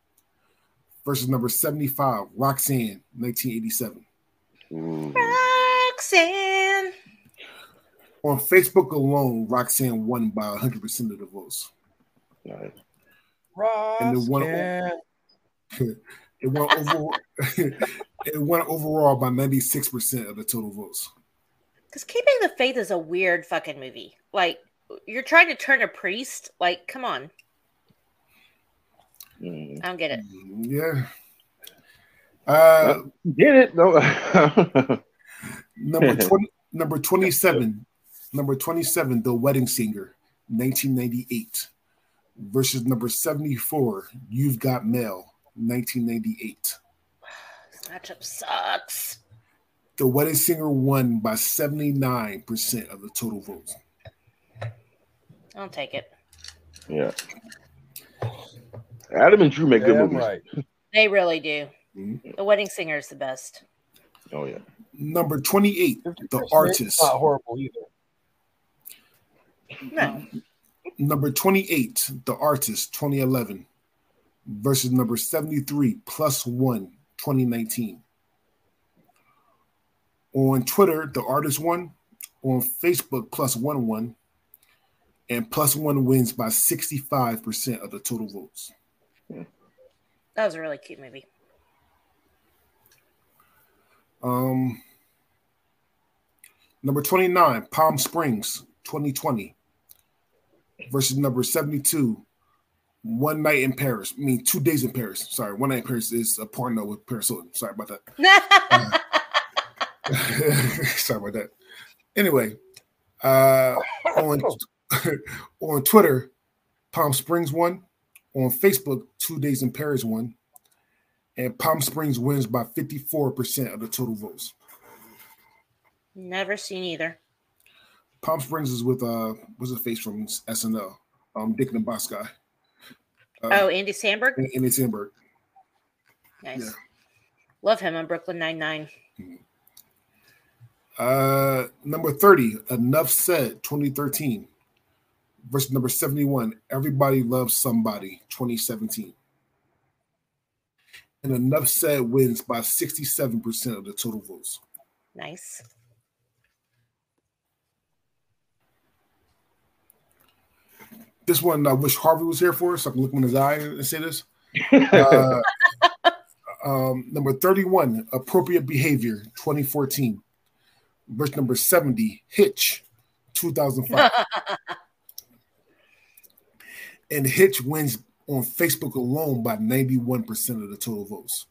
Versus number 75, Roxanne, 1987. Ooh. Roxanne. On Facebook alone, Roxanne won by 100% of the votes. Nice. And the one- Roxanne. It won over, *laughs* *laughs* it won overall by 96% of the total votes. Because Keeping the Faith is a weird fucking movie. Like, you're trying to turn a priest. Like, come on. Mm. I don't get it. Yeah. Uh, Get it? No. *laughs* number *laughs* 20, number 27, number 27, The Wedding Singer, 1998 versus number 74, You've Got Mail, 1998. This matchup sucks. The Wedding Singer won by 79% of the total votes. I'll take it. Yeah. Adam and Drew make good Damn movies. right. They really do. Mhm. The Wedding Singer is the best. Oh yeah. Number 28, The Artist. Not horrible either. No. Number 28, The Artist 2011 versus number 73, Plus One 2019. On Twitter, The Artist won. On Facebook, Plus One won. And Plus One wins by 65% of the total votes. That was a really cute movie. Um, number 29, Palm Springs 2020 versus number 72, One Night in Paris. I mean, two days in Paris. Sorry, One Night in Paris is a porno with Paris Hilton. Sorry about that. *laughs* *laughs* Sorry about that. Anyway, uh, on *laughs* on Twitter, Palm Springs won. On Facebook, Two Days in Paris won. And Palm Springs wins by 54% of the total votes. Never seen either. Palm Springs is with uh what's the face from SNL? Um Dick and Boss guy. Uh, oh, Andy Samberg. and Andy Samberg. Nice. yeah. Love him on Brooklyn Nine Nine. Uh number 30, Enough Said 2013 versus number 71, Everybody Loves Somebody 2017. And Enough Said wins by 67% of the total votes. Nice. This one I wish Harvey was here for, so I can look him in his eye and say this. *laughs* Uh, um, number 31, Appropriate Behavior 2014 Verse number 70, Hitch 2005. *laughs* and Hitch wins on Facebook alone by 91% of the total votes.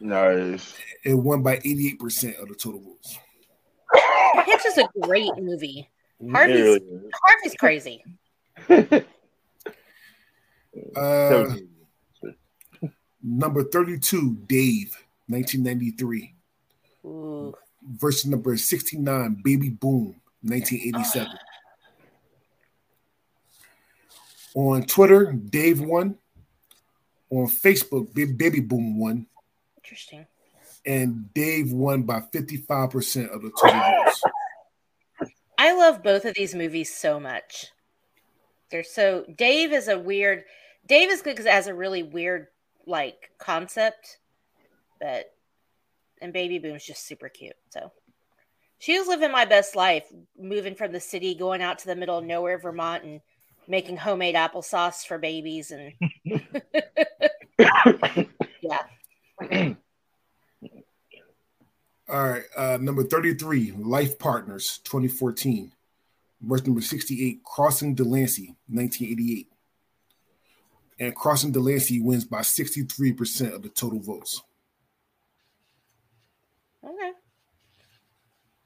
Nice. It won by 88% of the total votes. Hitch is a great movie. Harvey's really. Harvey's crazy. *laughs* Uh, number 32, Dave 1993 Ooh. versus number 69, Baby Boom 1987. On Twitter, Dave won. On Facebook, Baby Boom won. Interesting. And Dave won by 55% of the total votes. I love both of these movies so much. They're so Dave is a weird Dave is good because it has a really weird like concept, but and Baby Boom's just super cute. So she was living my best life, moving from the city, going out to the middle of nowhere, Vermont, and making homemade applesauce for babies and *laughs* *laughs* yeah. *clears throat* All right. Uh, number 33, Life Partners 2014 versus number 68, Crossing Delancey 1988. And Crossing Delancey wins by 63% of the total votes. Okay.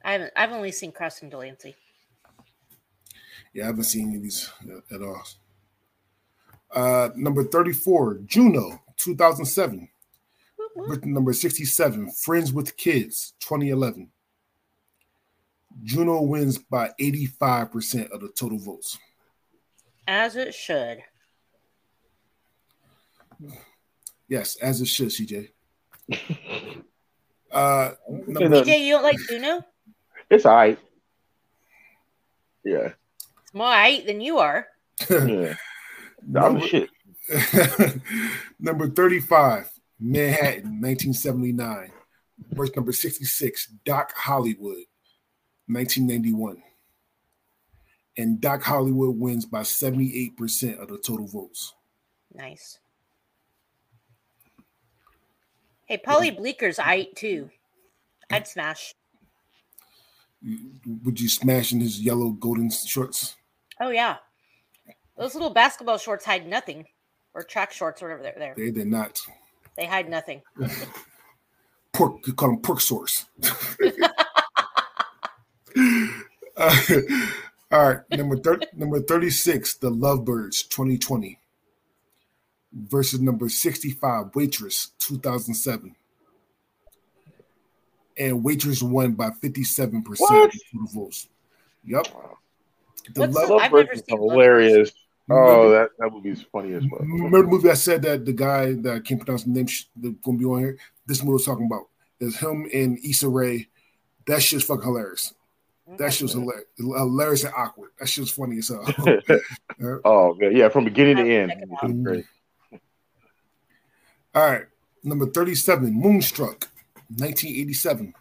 I haven't I've only seen Crossing Delancey. Yeah, I haven't seen any of these uh, at all. Uh, number 34, Juno 2007 Whoop, whoop. with number 67, Friends with Kids 2011. Juno wins by 85% of the total votes. As it should. Yes, as it should, CJ. *laughs* Uh, number, know- DJ, you don't like Juno? It's all right. Yeah. It's more right than you are. Yeah. *laughs* I'm shit. *laughs* number 35, Manhattan, 1979. Verse number 66, Doc Hollywood, 1991. And Doc Hollywood wins by 78% of the total votes. Nice. Hey, Paulie mm-hmm. Bleeker's aight too. I'd smash. Would you smash in his yellow golden shorts? Oh yeah. Those little basketball shorts hide nothing. Or track shorts or whatever they're there. They did not. They hide nothing. *laughs* Pork, you call them pork source. *laughs* Uh, all right, number thir- number 36, the Lovebirds 2020 versus number 65, Waitress 2007. and Waitress won by 57% of the votes. Yep. The What's love, I've never seen hilarious. Mm-hmm. Oh, that, that movie's funny as well. Mm-hmm. Remember the movie I said that the guy that I can't pronounce the name that's gonna be on here? This movie was talking about is him and Issa Rae. That shit's fucking hilarious. That shit's mm-hmm. hilarious, hilarious and awkward. That shit's funny as hell. *laughs* oh, good. Yeah, from beginning to end. Great. All right. Number 37, Moonstruck, 1987.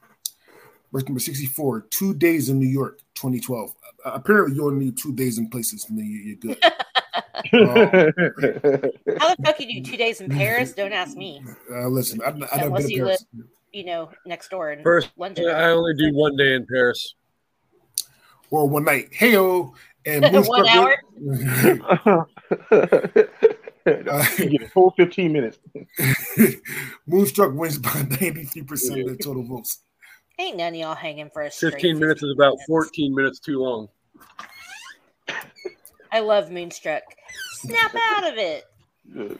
Verse number 64, Two Days in New York, 2012. Uh, apparently, you only need two days in places and then you're good. um, *laughs* How the fuck you do two days in Paris? Don't ask me. Uh, listen, I, I never been to Paris. Live, you know, next door in First, London. I only do one day in Paris. Or one night. Heyo. And *laughs* one hour. uh, *laughs* you get a full 15 minutes. Moonstruck wins by 93% of the total votes. Ain't none of y'all hanging for a 15 minutes is about 14 minutes too long. I love Moonstruck. Snap out of it. Good.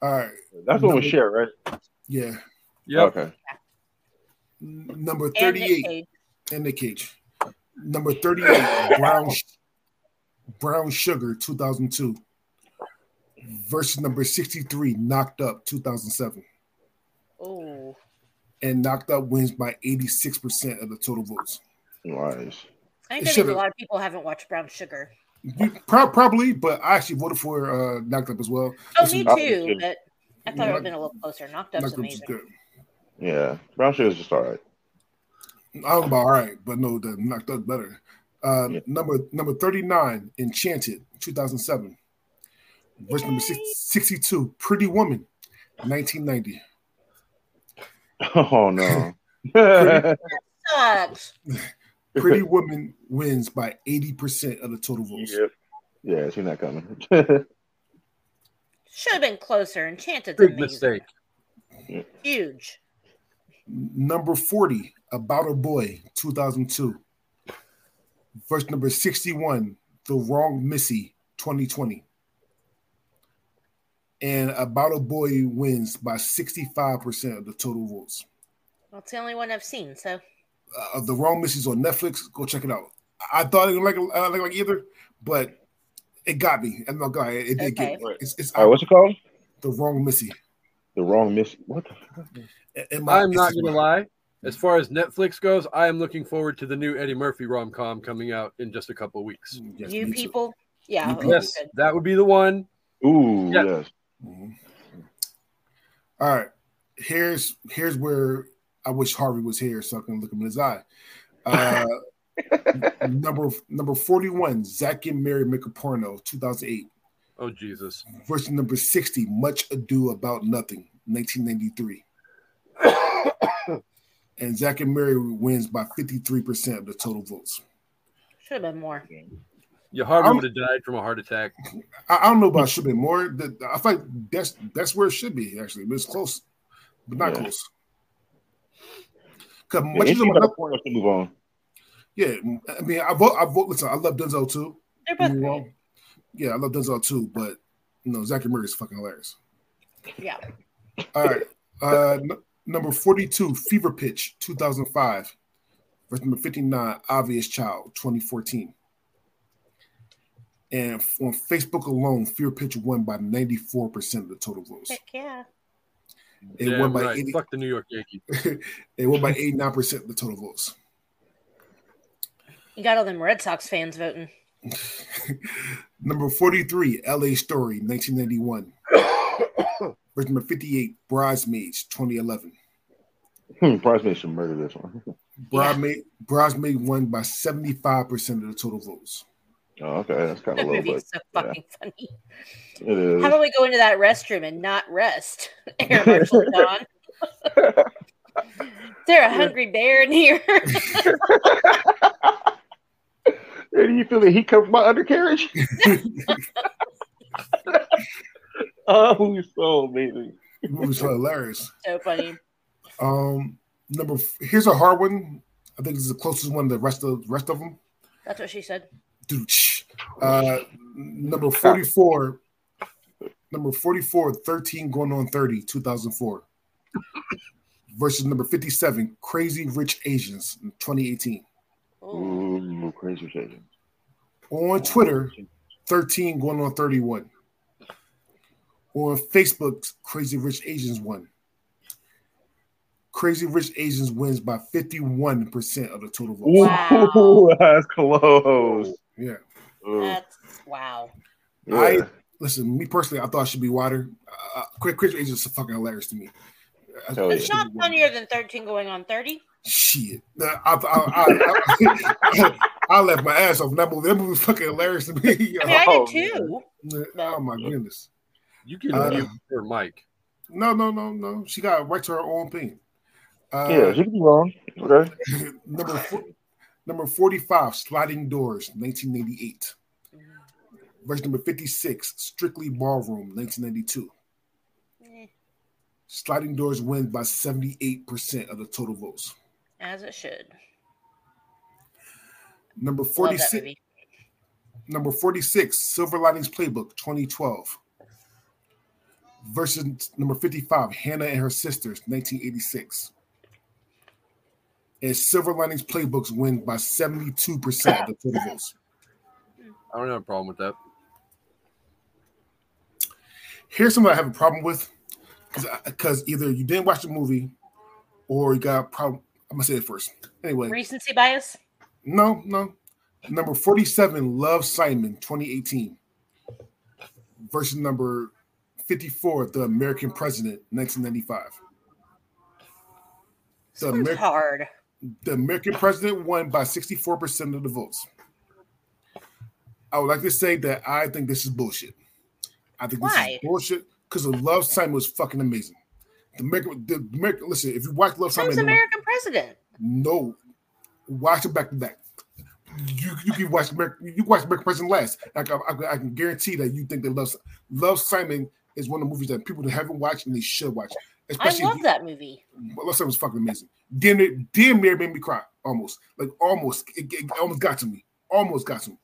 All right. That's what we share, right? Yeah. Yeah. Okay. Number 38 in the cage. Number 38, Brown Brown Sugar 2002 versus number 63, Knocked Up 2007. Oh. And Knocked Up wins by 86% of the total votes. Nice. I think a lot of people haven't watched Brown Sugar. Probably, but I actually voted for uh, Knocked Up as well. Oh, this me too, but I thought yeah. it would have been a little closer. Knocked Up's Knocked amazing. Good. Yeah, Brown Sugar is just all right. I don't know about all right, but no, the Knocked Up better. Uh, yeah. Number number 39, Enchanted, 2007. Verse number 62, Pretty Woman, 1990. *laughs* Oh, no. *laughs* Pretty, *laughs* Pretty *laughs* Woman wins by 80% of the total votes. Yep. Yeah, she's not coming. *laughs* Should have been closer. Enchanted. Big mistake. Huge. Number 40, About a Boy, 2002. Verse number 61, The Wrong Missy, 2020 and About a Boy wins by 65% of the total votes. That's the only one I've seen. So, uh, the Wrong Missy on Netflix. Go check it out. I thought it didn't like uh, like, like either, but it got me. I'm not going. It, it did okay. get me. It's, it's All right, what's it called? The Wrong Missy. The Wrong Missy. What the I'm not going to lie. As far as Netflix goes, I am looking forward to the new Eddie Murphy rom com coming out in just a couple weeks. Mm, yes, you people, too. yeah, you yes, that would be the one. Ooh, yes. yes. Mm-hmm. All right, here's here's where I wish Harvey was here so I can look him in his eye. Uh, *laughs* number number forty one, Zack and Miri make a porno, two thousand eight. Oh Jesus! Version number sixty, Much Ado About Nothing, nineteen ninety three. *coughs* and Zack and Miri wins by fifty three percent of the total votes. Should have been more. Your heart would have died from a heart attack. I, I don't know about should be more. I feel like that's that's where it should be actually, but it's close, but not yeah. close. Because much as about point to move on. Yeah, I mean, I vote. I vote. Listen, I love Denzel too. They're both great. Yeah, I love Denzel too, but you know, Zack and Miri is fucking hilarious. Yeah. All right. Uh, n- number forty-two, Fever Pitch, two thousand five. Verse number fifty-nine, Obvious Child, twenty fourteen. And on Facebook alone, Fever Pitch won by 94% of the total votes. Heck yeah. It Damn won by right. 80, Fuck the New York Yankees. *laughs* it won by 89% of the total votes. You got all them Red Sox fans voting. *laughs* number 43, LA Story, 1991. *coughs* Verse number 58, Bridesmaids, 2011. Hmm, Bridesmaids should murder this one. Bridesmaid, yeah. Bridesmaid won by 75% of the total votes. Oh, okay, that's *laughs* kind of a little bit. so fucking yeah. funny. It is. How about we go into that restroom and not rest? Air Marshal Don. is there a hungry bear in here? *laughs* do you feel the heat come from my undercarriage? *laughs* oh, he's so amazing. It was so hilarious. So funny. Um, number here's a hard one. I think this is the closest one. The rest of the rest of them. That's what she said. Uh, number 44, number 44, 13 going on 30, 2004. versus number 57, Crazy Rich Asians 2018. Ooh, Crazy Rich Asians. On Twitter, 13 going on 31. On Facebook, Crazy Rich Asians won. Crazy Rich Asians wins by 51% of the total votes. Wow. Ooh, *laughs* that's close. Yeah. Ooh. That's wow. Yeah. I listen, me personally, I thought it should be wider. Uh, Crazy Rich Asians is fucking hilarious to me. I- Hell. It's not funnier than 13 going on 30. Shit. Uh, I, I, I, I, I left my ass off that movie. That movie was fucking hilarious to me. I mean, I Oh, did too. oh my goodness. You can Uh, mute your mic. No, no, no, no. She got right to her own pain. Uh, yeah, she could be wrong. Okay. number four, number 45, Sliding Doors, 1988. Verse number 56, Strictly Ballroom, 1992. Eh, Sliding Doors wins by 78% of the total votes. As it should. Number 46, number 46, Silver Linings Playbook, 2012. Versus number 55, Hannah and Her Sisters, 1986. And Silver Linings Playbooks win by 72% of the total votes. I don't have a problem with that. Here's something I have a problem with, because either you didn't watch the movie, or you got a problem. I'm gonna say it first. Anyway, Recency bias. no, no. Number 47, Love Simon, 2018, versus number 54, The American President, 1995. This The Ameri- hard. the American president won by 64% of the votes. I would like to say that I think this is bullshit. I think this Why? is bullshit because the Love Simon was fucking amazing. The American, the American, listen, if you watch Love Simon, American president. no, watch it back to back. You you can watch American, you watch American President last. I I, can- I can guarantee that you think that Love Love Simon is one of the movies that people that haven't watched and they should watch. I Especially love that movie. but Love Simon was fucking amazing. Damn near, damn near made me cry. Almost, like almost, it, it almost got to me. Almost got to me.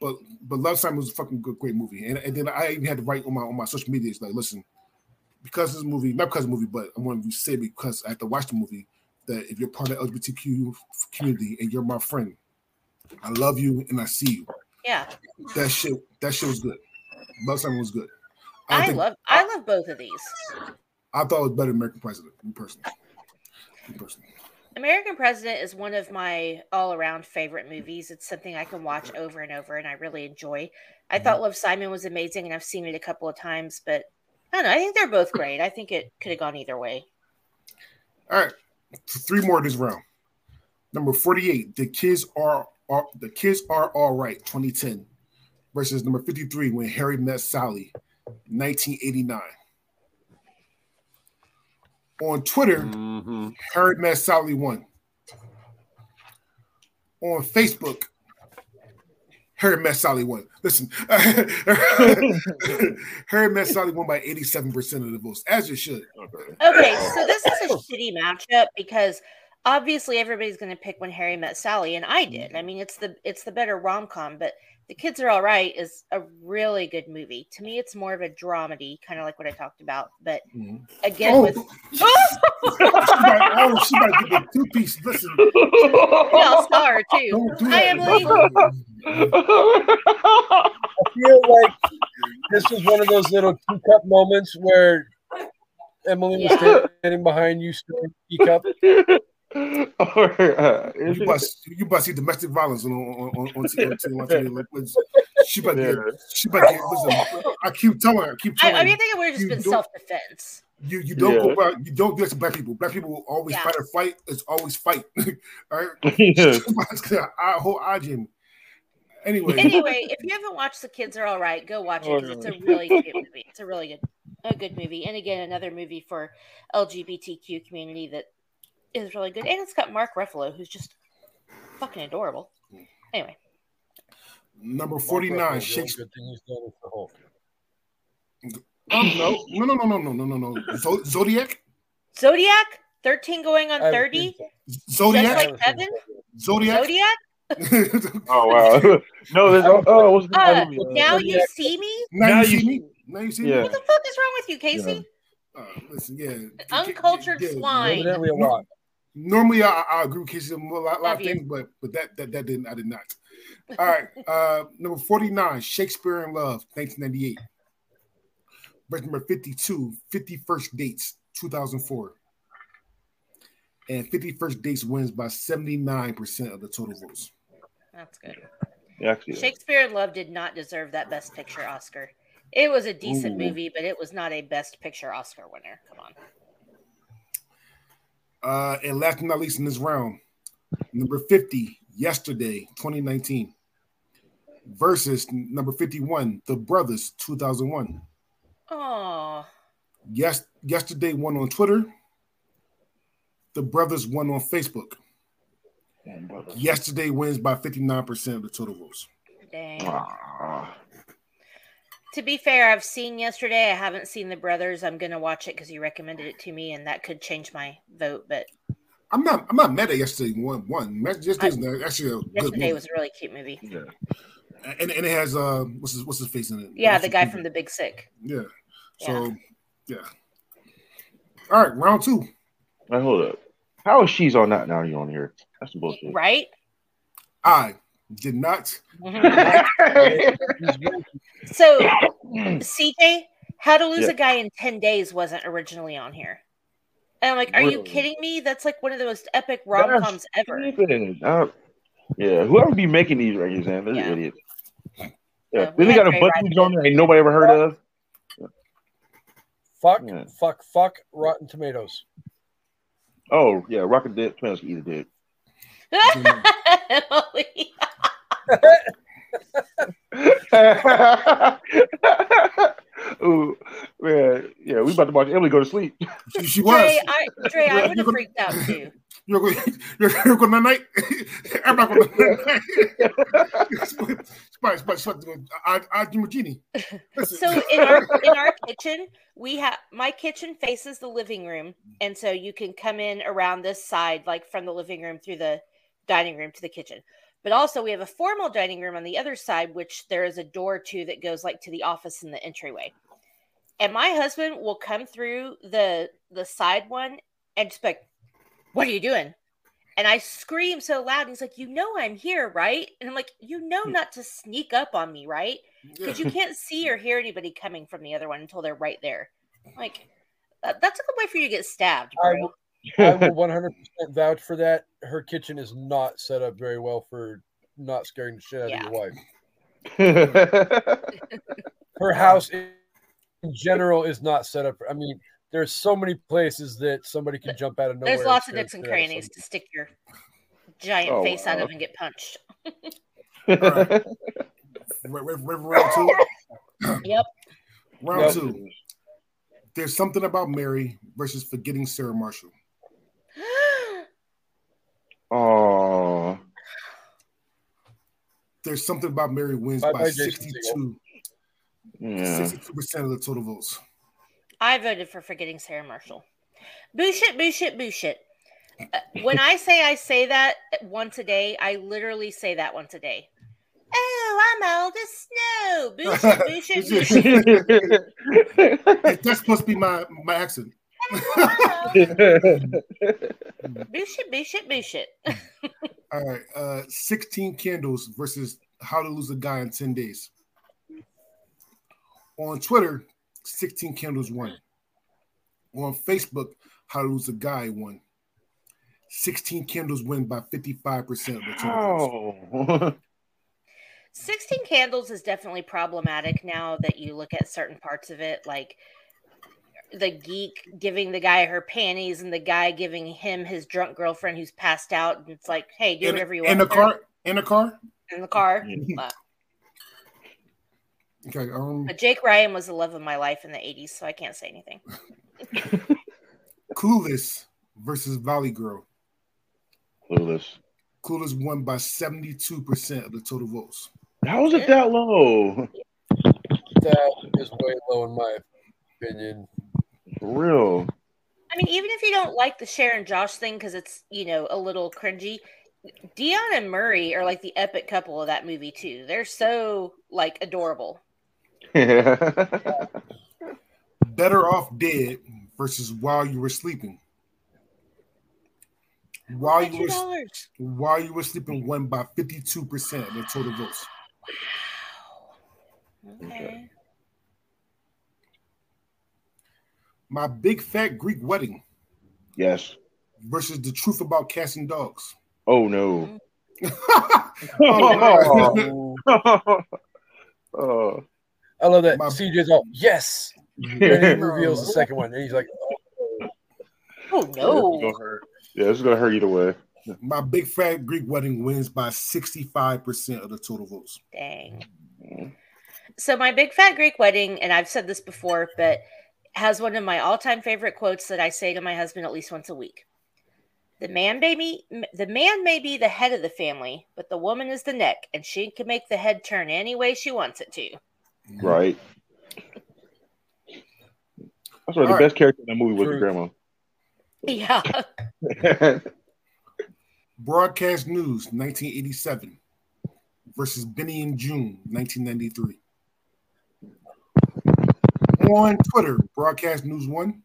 But but Love Simon was a fucking good, great movie. And, and then I even had to write on my on my social media, it's like, listen, because this movie, not because of the movie, but I want to say because I have to watch the movie that if you're part of the LGBTQ community and you're my friend, I love you and I see you. Yeah. That shit, that shit was good. Love Simon was good. I, think- love I love both of these. I thought it was better than American President, me personally. Me personally. American President is one of my all around favorite movies. It's something I can watch over and over and I really enjoy. I mm-hmm. thought Love Simon was amazing and I've seen it a couple of times, but I don't know. I think they're both *laughs* great. I think it could have gone either way. All right, three more this round. Number forty-eight. The kids are, are the kids are all right. Twenty ten versus number fifty-three. When Harry met Sally, nineteen eighty-nine. On Twitter, Mhm. Harry met Sally won. On Facebook, Harry met Sally won. Listen, *laughs* Harry met Sally won by eighty-seven percent of the votes, as it should. Okay, so this is a shitty matchup because obviously everybody's going to pick when Harry met Sally, and I did. I mean, it's the it's the better rom com, but the kids are all right is a really good movie. To me, it's more of a dramedy, kind of like what I talked about. But Mhm. again, Oh, with *laughs* *laughs* she might, oh, she might get the two piece. Listen, y'all star too. don't do Hi, that. Emily. I feel like this is one of those little two cup moments where Emily was standing behind you, stirring teacup. *laughs* *laughs* Or, uh, You it- must, you must see domestic violence on on on, on, on, TV, on, TV, on *laughs* Like, it's- she might get, Yeah. she might get. Listen, I keep telling her, I keep I, telling I her, mean, I think it would have just You been self defense. you you don't Yeah. go out, you don't do that to black people. Black people will always Yeah. fight or fight. It's always fight. All right, Yeah. I whole IGN. Anyway, Anyway, if you haven't watched The Kids Are All Right, go watch it because it's a really good movie. It's a really good, a good movie, and again, another movie for LGBTQ community that is really good, and it's got Mark Ruffalo, who's just fucking adorable. Anyway, number forty nine, Shakespeare. thing he's done is the Hulk. Um, no, no, no, no, no, no, no, no, no. Zo- Zodiac, Zodiac, thirteen going on thirty, seen just Zodiac, like Evan. Zodiac. Zodiac. *laughs* Oh wow! *laughs* no, there's oh, oh what's the Uh, movie? now you see me. now, Now you you- see me. Now you see me. Yeah. What the fuck is wrong with you, Casey? Uh, listen, yeah, uncultured yeah, swine. Evidently a lot. Normally, I, I agree with Casey on a lot, lot of things, but but that that that didn't I did not. All right, *laughs* uh, number forty nine, Shakespeare in Love, nineteen ninety eight. Verse number 52, 51st dates, 2004. And 51st dates wins by 79% of the total votes. That's good. Actually, Shakespeare in Love did not deserve that Best Picture Oscar. It was a decent Ooh. movie, but it was not a Best Picture Oscar winner. Come on. Uh, and last but not least in this round, number 50, yesterday, 2019, versus number 51, The Brothers, 2001. Oh. Yes, yesterday won on Twitter. The Brothers won on Facebook. Yesterday wins by 59% of the total votes. Dang. Ah. To be fair, I've seen yesterday. I haven't seen the brothers. I'm gonna watch it because you recommended it to me, and that could change my vote. But I'm not. I'm not mad at yesterday. One one. Yesterday's I, actually a yesterday good movie. was a really cute movie. Yeah, and, and it has uh what's his what's his face in it? Yeah, the guy from The Big Sick. Yeah. So yeah. yeah. All right, round two. Now hold up. How is she's on that now? You on here? That's bullshit. Right. I did not. *laughs* so, CJ, How to Lose yeah. a Guy in 10 Days wasn't originally on here. And I'm like, are really? you kidding me? That's like one of the most epic rom coms ever. Uh, yeah, whoever be making these rankings, man, they're yeah. idiots. Yeah, yeah we, we got a bunch of on there ain't nobody ever heard of. Fuck, yeah. fuck, fuck, Rotten Tomatoes. Oh yeah, Rotten Tomatoes can eat a dick. *laughs* *laughs* Ooh, man, yeah, we about to watch Emily go to sleep. She, she was. Dre, I, Dre, I would have freaked out too. *laughs* You're going, you're, you're going to night. *laughs* I'm not going to night. Spice, spice, spice. I, I do Genie. So in our in our kitchen, we have my kitchen faces the living room, and so you can come in around this side, like from the living room through the dining room to the kitchen. But also, we have a formal dining room on the other side, which there is a door to that goes like to the office in the entryway. And my husband will come through the the side one and just like, "What are you doing?" And I scream so loud. And He's like, "You know I'm here, right?" And I'm like, "You know hmm. not to sneak up on me, right? Because you *laughs* can't see or hear anybody coming from the other one until they're right there." like, that's a good way for you to get stabbed, bro. I will *laughs* 100% vouch for that. Her kitchen is not set up very well for not scaring the shit out yeah. of your wife. *laughs* Her house in general is not set up. I mean, there's so many places that somebody can jump out of nowhere. There's lots of nooks and crannies to stick your giant oh, face wow. out of and get punched. *laughs* right. Round two. *coughs* Yep. Round yep. two. There's something about Mary versus forgetting Sarah Marshall. There's something about Mary wins by, by 62. Yeah. 62% of the total votes. I voted for forgetting Sarah Marshall. Bullshit, bullshit, bullshit. Uh, when I say I say that once a day, I literally say that once a day. Oh, I'm old as snow. Bullshit, bullshit, *laughs* bullshit. That's supposed to be my, my accent. *laughs* bullshit, bullshit, bullshit. *laughs* All right. Uh, 16 candles versus how to lose a guy in 10 days. On Twitter, 16 candles won. On Facebook, how to lose a guy won. 16 candles win by 55% of the total. Oh. 16 candles is definitely problematic now that you look at certain parts of it like the geek giving the guy her panties and the guy giving him his drunk girlfriend who's passed out. And it's like, hey, do in, whatever you want. In the car? In the car? In the car. uh, okay. Um, but Jake Ryan was the love of my life in the 80s, so I can't say anything. *laughs* Clueless versus Valley Girl. Clueless. Clueless won by 72% of the total votes. How was it that low? That is way low in my opinion. For real. I mean, even if you don't like the Cher and Josh thing because it's you know a little cringy, Dion and Murray are like the epic couple of that movie too. They're so like adorable. *laughs* Better off dead versus While You Were Sleeping. While you were while you were sleeping won by 52% of the total votes. Wow. Okay. My big fat Greek wedding Yes. versus the truth about cats and dogs. Oh no. Mm. *laughs* Oh, oh. *laughs* oh. I love that. My- CJ's all yes. And he reveals the second one, and he's like, *laughs* Oh Yeah, this is no. gonna. Yeah, this is gonna hurt either way. My big fat Greek wedding wins by 65% of the total votes. Dang. So my big fat Greek wedding, and I've said this before, but has one of my all-time favorite quotes that I say to my husband at least once a week. The man baby the man may be the head of the family, but the woman is the neck, and she can make the head turn any way she wants it to. Right. That's why the Alright. best character in that movie was the grandma. Yeah. *laughs* Broadcast News 1987 versus Benny and Joon 1993. On Twitter, Broadcast News 1.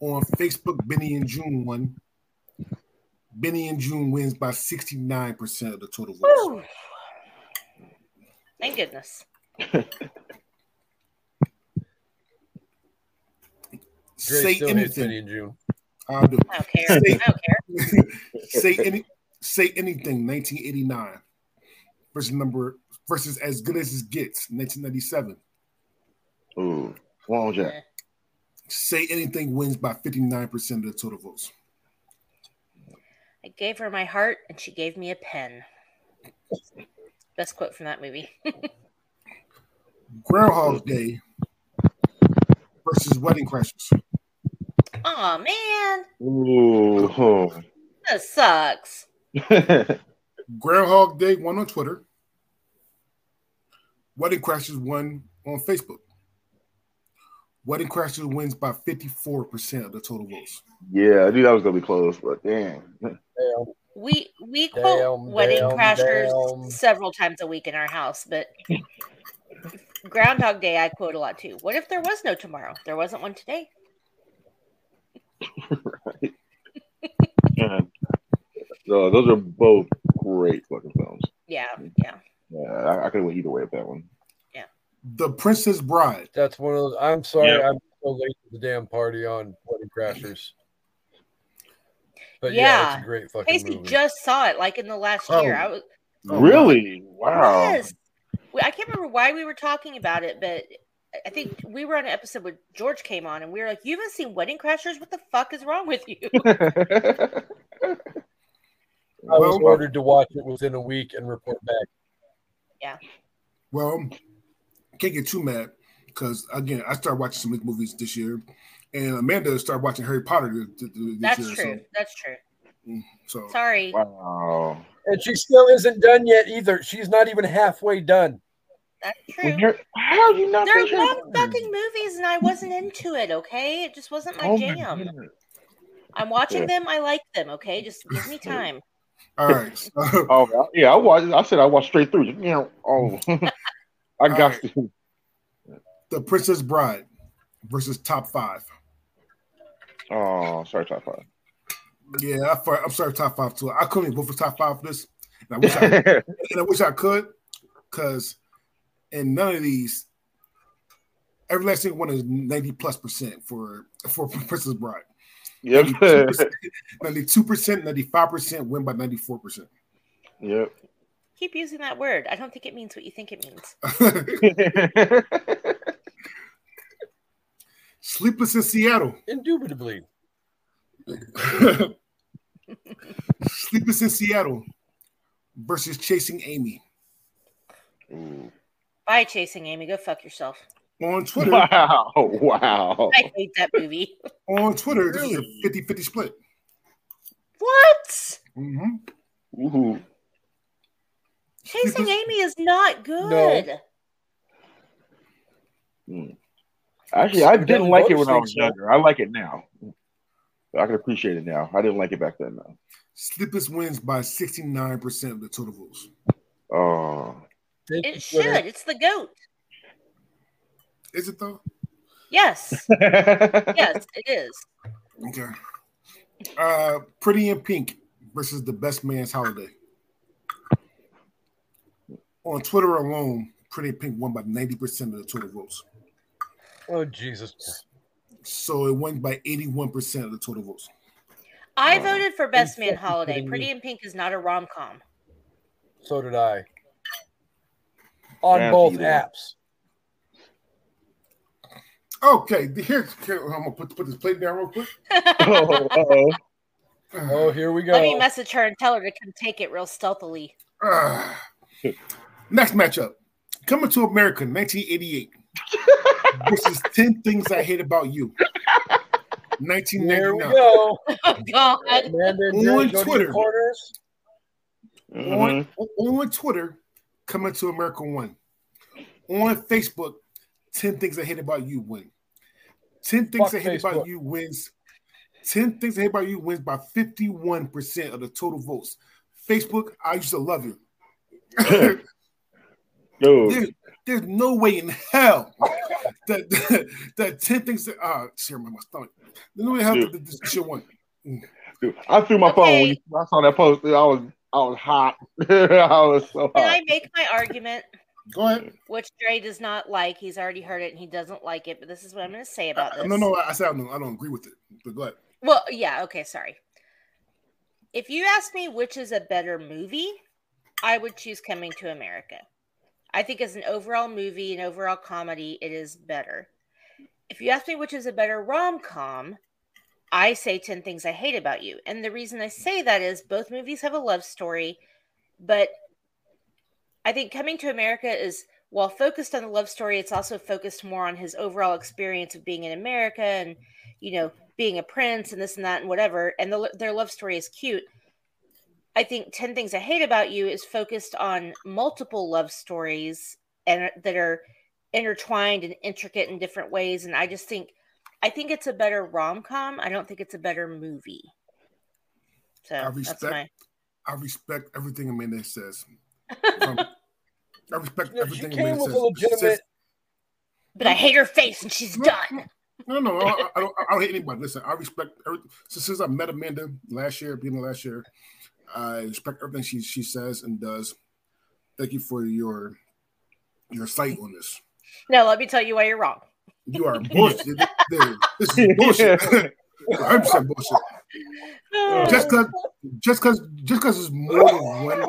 On Facebook, Benny and Joon 1. Benny and Joon wins by 69% of the total votes. Whew. Thank goodness. *laughs* Dre Say still hates Benny anything. and June. I'll do. I don't care. I don't care. say *laughs* any say anything 1989 versus number versus as good as it gets 1997 Ooh. Long Jack. say anything wins by 59% of the total votes I gave her my heart, and she gave me a pen. Best quote from that movie. groundhog day versus wedding crashers oh man, Ooh. that sucks. *laughs* groundhog day won on twitter wedding crashers won on facebook wedding crashers wins by 54% of the total votes yeah, I knew that was gonna be close, but damn. Damn. We we quote Damn, wedding damn, crashers damn. several times a week in our house, but Groundhog Day I quote a lot too. What if there was no tomorrow? There wasn't one today. *laughs* Yeah. So those are both great fucking films. Yeah, yeah. Yeah, I, I could have went either way with that one. The princess bride That's one of those. I'm sorry, Yeah. I'm so late to the damn party on Wedding Crashers. But yeah, Yeah. it's a great fucking Casey movie. just saw it like in the last Oh. year. I was Oh, really? Wow. yes. I can't remember why we were talking about it, but I think we were on an episode where George came on, and we were like, "You haven't seen Wedding Crashers? What the fuck is wrong with you?" *laughs* I was ordered to watch it within a week and report back. Yeah. Well, can't get too mad because again, I started watching some of movies this year, and Amanda started watching Harry Potter this, this That's year. true. That's true. So, so Sorry. wow. And she still isn't done yet either. She's not even halfway done. That's Well, true. you're- How you not They're long fucking movies, and I wasn't into it. Okay, it just wasn't my Oh jam. goodness. I'm watching them. I like them. Okay, just give me *laughs* time. all right. So, Oh yeah, I watched. I said I watched straight through. You know, oh, *laughs* I got Alright. to. the Princess Bride versus Top Five. Oh, sorry, top five. Yeah, I, I'm sorry, Top Five too. I couldn't even vote for Top Five for this, and I wish I, and I wish I could, *laughs* because in none of these, every last single one is 90 plus percent for for *laughs* Princess Bride. yep. 92 percent, 95 percent win by 94 percent. yep. Keep using that word. I don't think it means what you think it means. *laughs* Sleepless in Seattle. Indubitably. Sleepless in Seattle versus Chasing Amy. Ooh. Bye, chasing Amy. Go fuck yourself. On *laughs* Twitter, Wow! Wow! I hate that movie. on Twitter, this is a 50-50 split. What? Mhm. Ooh. Chasing Amy is not good. No. Actually, I didn't like it when I was younger. I like it now. I can appreciate it now. I didn't like it back then. though. Sleepless wins by 69% of the total votes. Oh, Thank It Twitter. should. It's the goat. Is it though? Yes. *laughs* yes, it is. Okay. Uh, Pretty in Pink versus The Best Man's Holiday. On Twitter alone, Pretty in Pink won by 90% of the total votes. Oh, Jesus. So it won by 81% of the total votes. I voted for Best Man Holiday. Pretty in Pink is not a rom com. So did I. On yeah, both apps. Okay, here, here, I'm gonna put, put this plate down real quick. oh, *laughs* oh, here we go. Let me message her and tell her to come take it real stealthily. Uh, next matchup, coming to America, 1988. this is 10 things I hate about you. 1999. There we go. Oh, God. on Twitter. Mm-hmm. On, on Twitter, coming to America one. On Facebook, 10 things I hate about you win. 10 things Fuck I hate Facebook. about you wins. 10 things I hate about you wins by 51% of the total votes. Facebook, I used to love you. *laughs* Dude. Dude, there's no way in hell *laughs* that that, *laughs* that ten things that uh share my stomach. There's no way in hell that this shit won. Dude, I threw my okay. phone I saw that post. I was I was hot. *laughs* I was so hot. Can I make my argument? Go ahead. Which Dre does not like. He's already heard it and he doesn't like it. But this is what I'm going to say about this. No, no, I said I don't, I don't agree with it. But go ahead. Well, yeah. Okay. Sorry. If you ask me which is a better movie, I would choose Coming to America. I think as an overall movie and overall comedy, it is better. If you ask me which is a better rom com, I say 10 Things I Hate About You. And the reason I say that is both movies have a love story, but I think Coming to America is, while focused on the love story, it's also focused more on his overall experience of being in America and, you know, being a prince and this and that and whatever. And the, their love story is cute. I think 10 Things I Hate About You is focused on multiple love stories and that are intertwined and intricate in different ways. And I just think, I think it's a better rom com. I don't think it's a better movie. So I respect, my... I respect everything Amanda says. Um, *laughs* I respect yeah, everything Amanda says. Legitimate... says. But I hate her face and she's done. No, no, I, I, don't. I don't hate anybody. Listen, I respect everything. So since I met Amanda last year, being the last year, I respect everything she she says and does. Thank you for your your sight on this. Now let me tell you why you're wrong. You are bullshit. this is bullshit. I'm saying bullshit. *sighs* Just because, just because, just because it's more than one.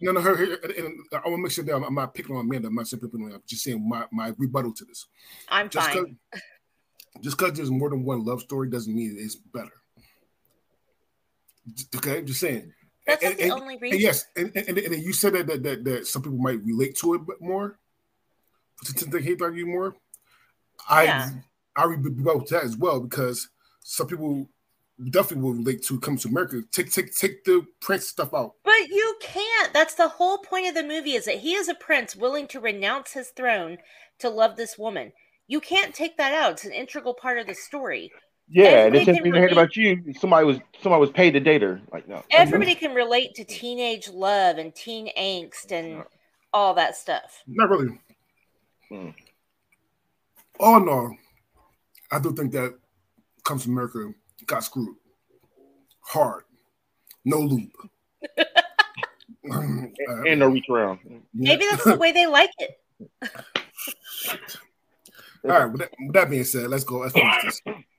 No, no, her, her and I want to make sure that I'm not picking on Amanda. I'm not saying picking on. I'm just saying my my rebuttal to this. I'm just fine. Cause, just because there's more than one love story doesn't mean it's better. Okay, I'm just saying. That's and, the and, only reason. And yes, and, and, and, you said that, that, that that some people might relate to it more, they hate you more. I yeah. I rebut that as well because some people definitely will relate to come to America. Take take take the prince stuff out. But you can't. That's the whole point of the movie is that he is a prince willing to renounce his throne to love this woman. You can't take that out. It's an integral part of the story. Yeah, this is heard about you. Somebody was somebody was paid to date her. Like no. Everybody can relate to teenage love and teen angst and all that stuff. Not really. Hmm. Oh no, I do think that comes from America got screwed hard, no loop, *laughs* and no reach around. Maybe that's the way they like it. *laughs* All right. With that, with that being said, let's go. Let's finish this. *laughs*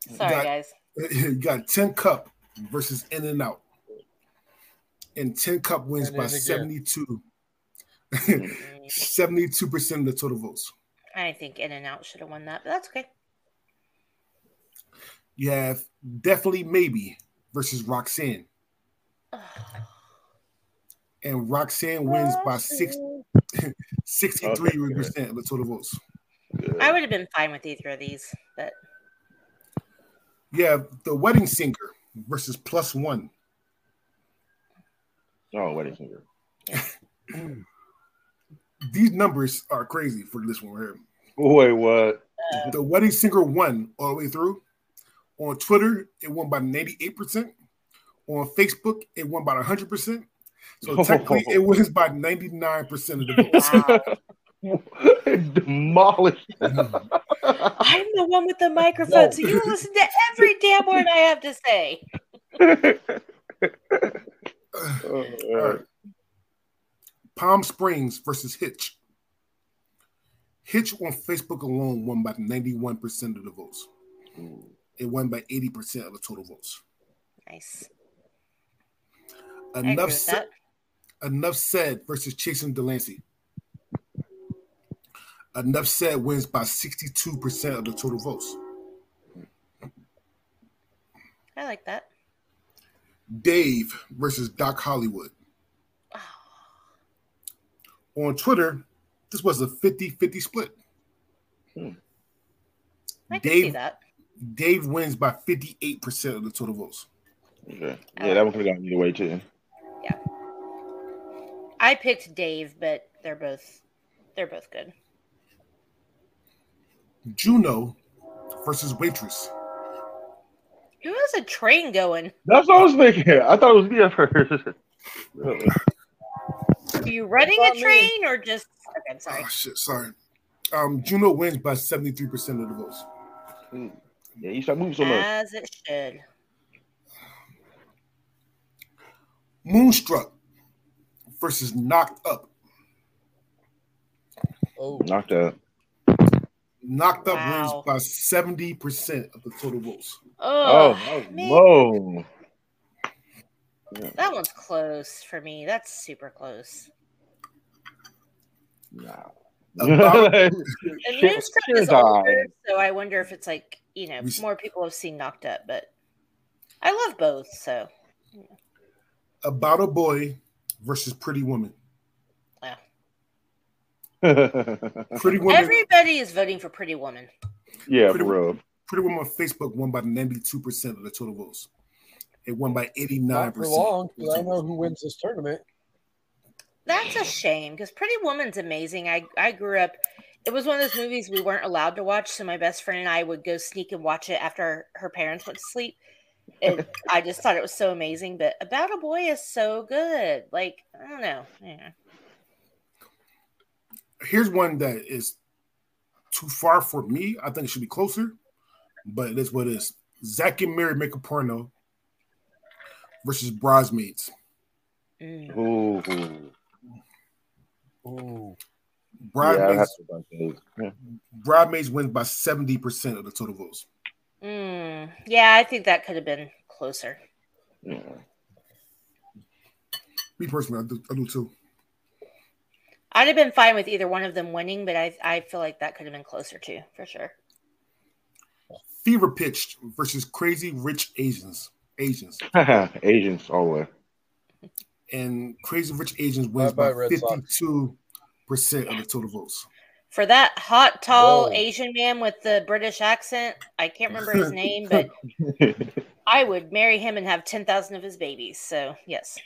Sorry, got, guys. *laughs* You got Tin Cup versus In and Out, and Tin Cup wins and by 72. 72% *laughs* of the total votes. I think In and Out should have won that, but that's okay. You have definitely maybe versus Roxanne. *sighs* and Roxanne wins by six, *laughs* 63% of the total votes. I would have been fine with either of these, but yeah, the wedding singer versus plus one. Oh, wedding singer. *clears throat* These numbers are crazy for this one here. Wait, what? The wedding singer won all the way through. On Twitter, it won by 98%. On Facebook, it won by 100%. So *laughs* technically, it wins by 99% of the votes. *laughs* demolished. Mm. I'm the one with the microphone, so you listen to every damn word I have to say. *laughs* Oh, All right. Palm Springs versus Hitch. Hitch on Facebook alone won by 91% of the votes. It won by 80% of the total votes. Nice. I agree Enough with said, that. enough said versus Jason Delancey. Enough said wins by 62% of the total votes. I like that. Dave versus Doc Hollywood. Oh. On Twitter, this was a 50 50 split. Hmm. I can see Dave, that. Dave wins by 58% of the total votes. Okay. Yeah, that one could have gone either way too. Yeah. I picked Dave, but they're both they're both good. Juno versus Waitress. Who has a train going? That's what I was thinking. I thought it was me at first. Are you running Not a me. train or just okay, I'm sorry. Oh, shit, sorry. Um, Juno wins by 73% of the votes. yeah, you start moving so much. As it should. Moonstruck versus Knocked Up. Oh, Knocked out. Knocked Up Wow. wins by 70% of the total votes. Oh, Oh, that was man. that one's close for me. That's super close. Nah. About- And *laughs* Shit, Moonstruck is time. older, so I wonder if it's like you know We more people have seen Knocked Up, but I love both. So About a Boy versus Pretty Woman. Pretty *laughs* Woman. everybody is voting for Pretty Woman. yeah, Pretty- for real. Pretty Woman on Facebook won by 92% of the total votes. It won by 89%. not for long. 'cause I know who wins this tournament. That's a shame because Pretty Woman's amazing. I I grew up. It was one of those movies we weren't allowed to watch, so my best friend and I would go sneak and watch it after her parents went to sleep. And *laughs* I just thought it was so amazing. But About a Boy is so good. Like I don't know. Yeah. Here's one that is too far for me. I think it should be closer, but it is what it is. Zack and Miri make a porno versus Bridesmaids. Mm. Ooh. Ooh. Bridesmaids, have to like those. Yeah. Bridesmaids wins by 70% of the total votes. Mm. Yeah, I think that could have been closer. Yeah. Me personally, I do, I do too. I'd have been fine with either one of them winning, but I I feel like that could have been closer too, for sure. Fever pitched versus Crazy Rich Asians. Asians. *laughs* Asians all the way. And Crazy Rich Asians wins by 52% of the total votes. For that hot, tall Whoa. Asian man with the British accent, I can't remember his *laughs* name, but *laughs* I would marry him and have 10,000 of his babies. So, yes.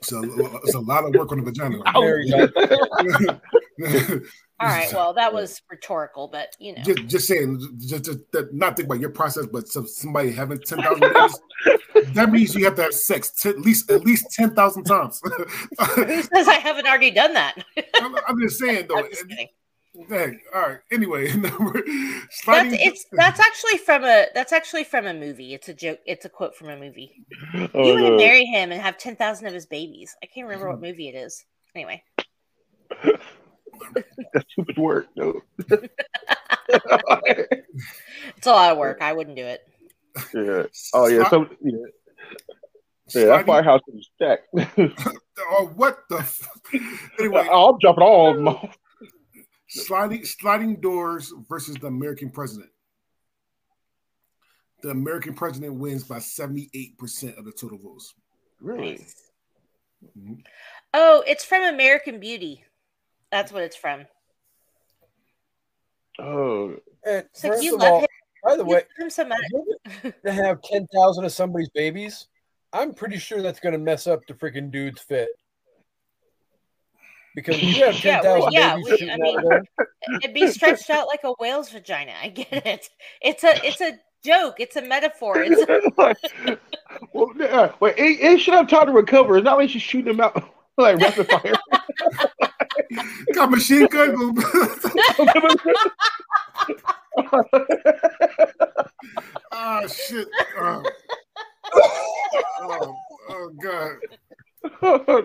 So uh, it's a lot of work on the vagina. right Very good. now. All right. Well, that was rhetorical, but you know. just, just saying, just, just that, not think about your process, but some, somebody having ten thousand babies. that means you have to have sex t- at least at least ten thousand times. *laughs* Who says I haven't already done that? *laughs* I'm, I'm just saying though. I'm just kidding. Dang, all right. Anyway, *laughs* number That's it's that's actually from a that's actually from a movie. It's a joke. It's a quote from a movie. *laughs* Oh, you would no. marry him and have ten thousand of his babies. I can't remember what movie it is. Anyway, *laughs* That's too much work, No, it's a lot of work. I wouldn't do it. yeah. Oh yeah. So yeah. Yeah, that sliding- firehouse is stacked. Oh, what the? F- anyway, oh, I'm dropping all of them off. Sliding sliding doors versus the American president. The American president wins by seventy eight percent of the total votes. Really? Mhm. Oh, it's from American Beauty. That's what it's from. Oh, And It's like first you of love all, him. by the You way, love him so much. to have 10,000 of somebody's babies, I'm pretty sure that's going to mess up the freaking dude's fit. Because you have Yeah, 10,000 well, yeah, babies we- I mean- It'd be stretched out like a whale's vagina. I get it. It's a it's a joke. It's a metaphor. It's *laughs* a, well, yeah, wait, it, it should have time to recover. It's not like she's shooting them out *laughs* like rapid fire. *laughs* Got machine gun. oh shit. Oh, oh, oh god. Oh,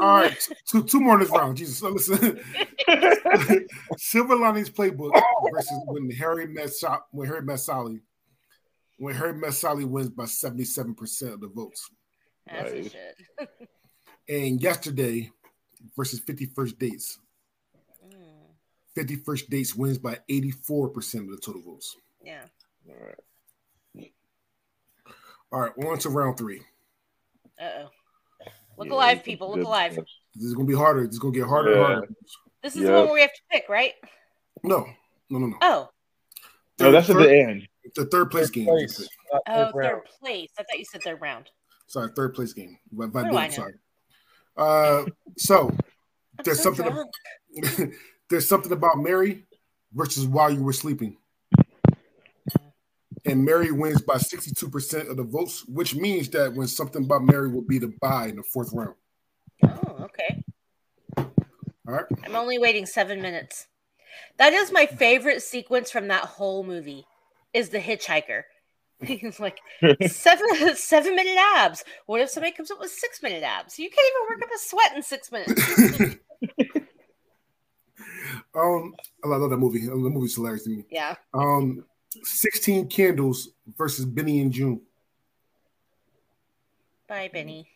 All right, two two more in this round. Jesus, so listen. *laughs* Silver Linings Playbook versus when Harry met when Harry met Sally. When Harry met Sally wins by seventy seven percent of the votes. Nice. and yesterday versus Fifty First Dates. Mm. Fifty First Dates wins by eighty four percent of the total votes. Yeah. All right. All right, on to round three. Uh oh. Look yeah, alive, people. Look alive. This is gonna be harder. This is gonna get harder yeah. and harder. This is the one where we have to pick, right? No, no, no, no. Oh. No, that's third, at the end. The third place third game. Place. Oh, third place. I thought you said third round. Sorry, third place game. But, but I sorry. Uh, so *laughs* there's so something. About, *laughs* there's something about Mary versus while you were sleeping and Mary wins by 62% of the votes, which means that when something about Mary will be the buy in the fourth round. Oh, okay. All right. I'm only waiting seven minutes. That is my favorite sequence from that whole movie. Is the hitchhiker? *laughs* He's like seven *laughs* seven minute abs. What if somebody comes up with six minute abs? You can't even work up a sweat in six minutes. *laughs* um, I love that movie. The movie's hilarious to me. Yeah. Um, 16 Candles versus Benny and Joon. Bye, Benny.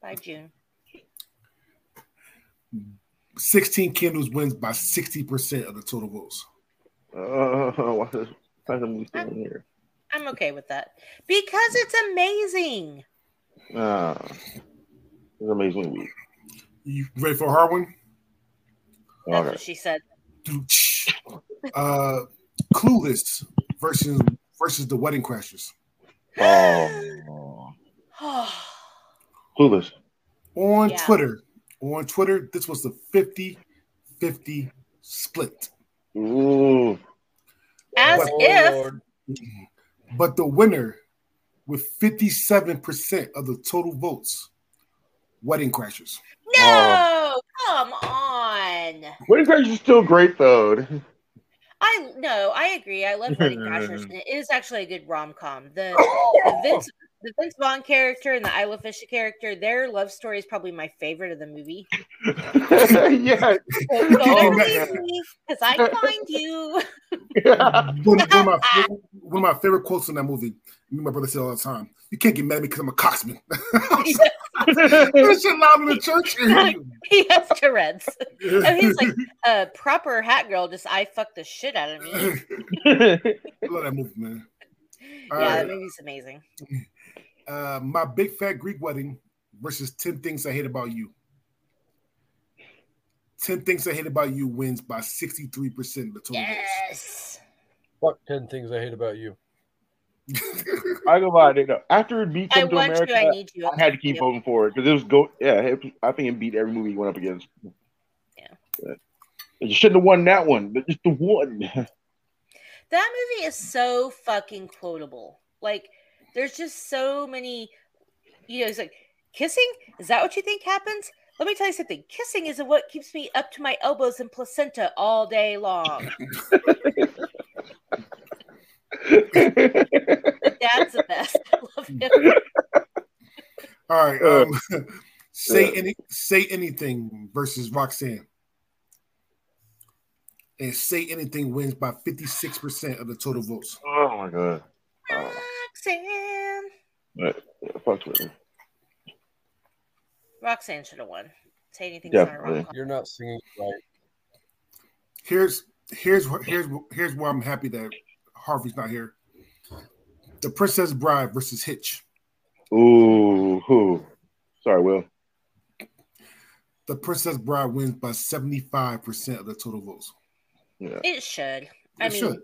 Bye, June. 16 Candles wins by 60% of the total votes. Uh, *laughs* why is, I'm, here? I'm okay with that because it's amazing. Ah, uh, it's amazing week. You ready for a hard one? That's okay. what she said. Uh, Clueless versus versus the Wedding Crashers. Oh, clueless. On yeah. Twitter, on Twitter, this was the 50-50 split. Ooh. As but, if. Mm-hmm. But the winner with 57% of the total votes, Wedding Crashers. No, oh. come on. Wedding Crashers is still great though. *laughs* I no, I agree. I *laughs* love Wedding Crashers, mm-hmm. and it is actually a good rom com. The, the, *laughs* Vince the Vince Vaughn character and the Isla Fisher character, their love story is probably my favorite of the movie. *laughs* yeah, because oh, I find you. one, one, of my, one, of my, favorite quotes in that movie. My brother said all the time, "You can't get mad at me because I'm a coxman." *laughs* shit loud in the church. *laughs* he has Tourette's. And he's like a proper hat girl. Just I fuck the shit out of me. I love that movie, man. *laughs* All yeah, right. that movie's amazing. Uh, my big fat Greek wedding versus 10 things I hate about you. 10 things I hate about you wins by 63% of the total yes. Fuck 10 things I hate about you. I go by it. After it beat Come to America, you, I, need you. I had to keep voting for it because it was go. Yeah, I think it beat every movie he went up against. Yeah, but you shouldn't have won that one, but just the one. *laughs* That movie is so fucking quotable. Like, there's just so many. You know, it's like kissing. Is that what you think happens? Let me tell you something. Kissing is what keeps me up to my elbows in placenta all day long. *laughs* Dad's the best. I love him. All right. Um, say any say anything versus Roxanne. And say anything wins by 56% of the total votes. Oh my god. Roxanne. But, fuck with me. Roxanne should have won. Say anything. Yeah, You're not singing right. Here's here's what here's here's why I'm happy that Harvey's not here. The Princess Bride versus Hitch. Ooh, who? Sorry, Will. The Princess Bride wins by 75% of the total votes. Yeah. It should. I it mean, should.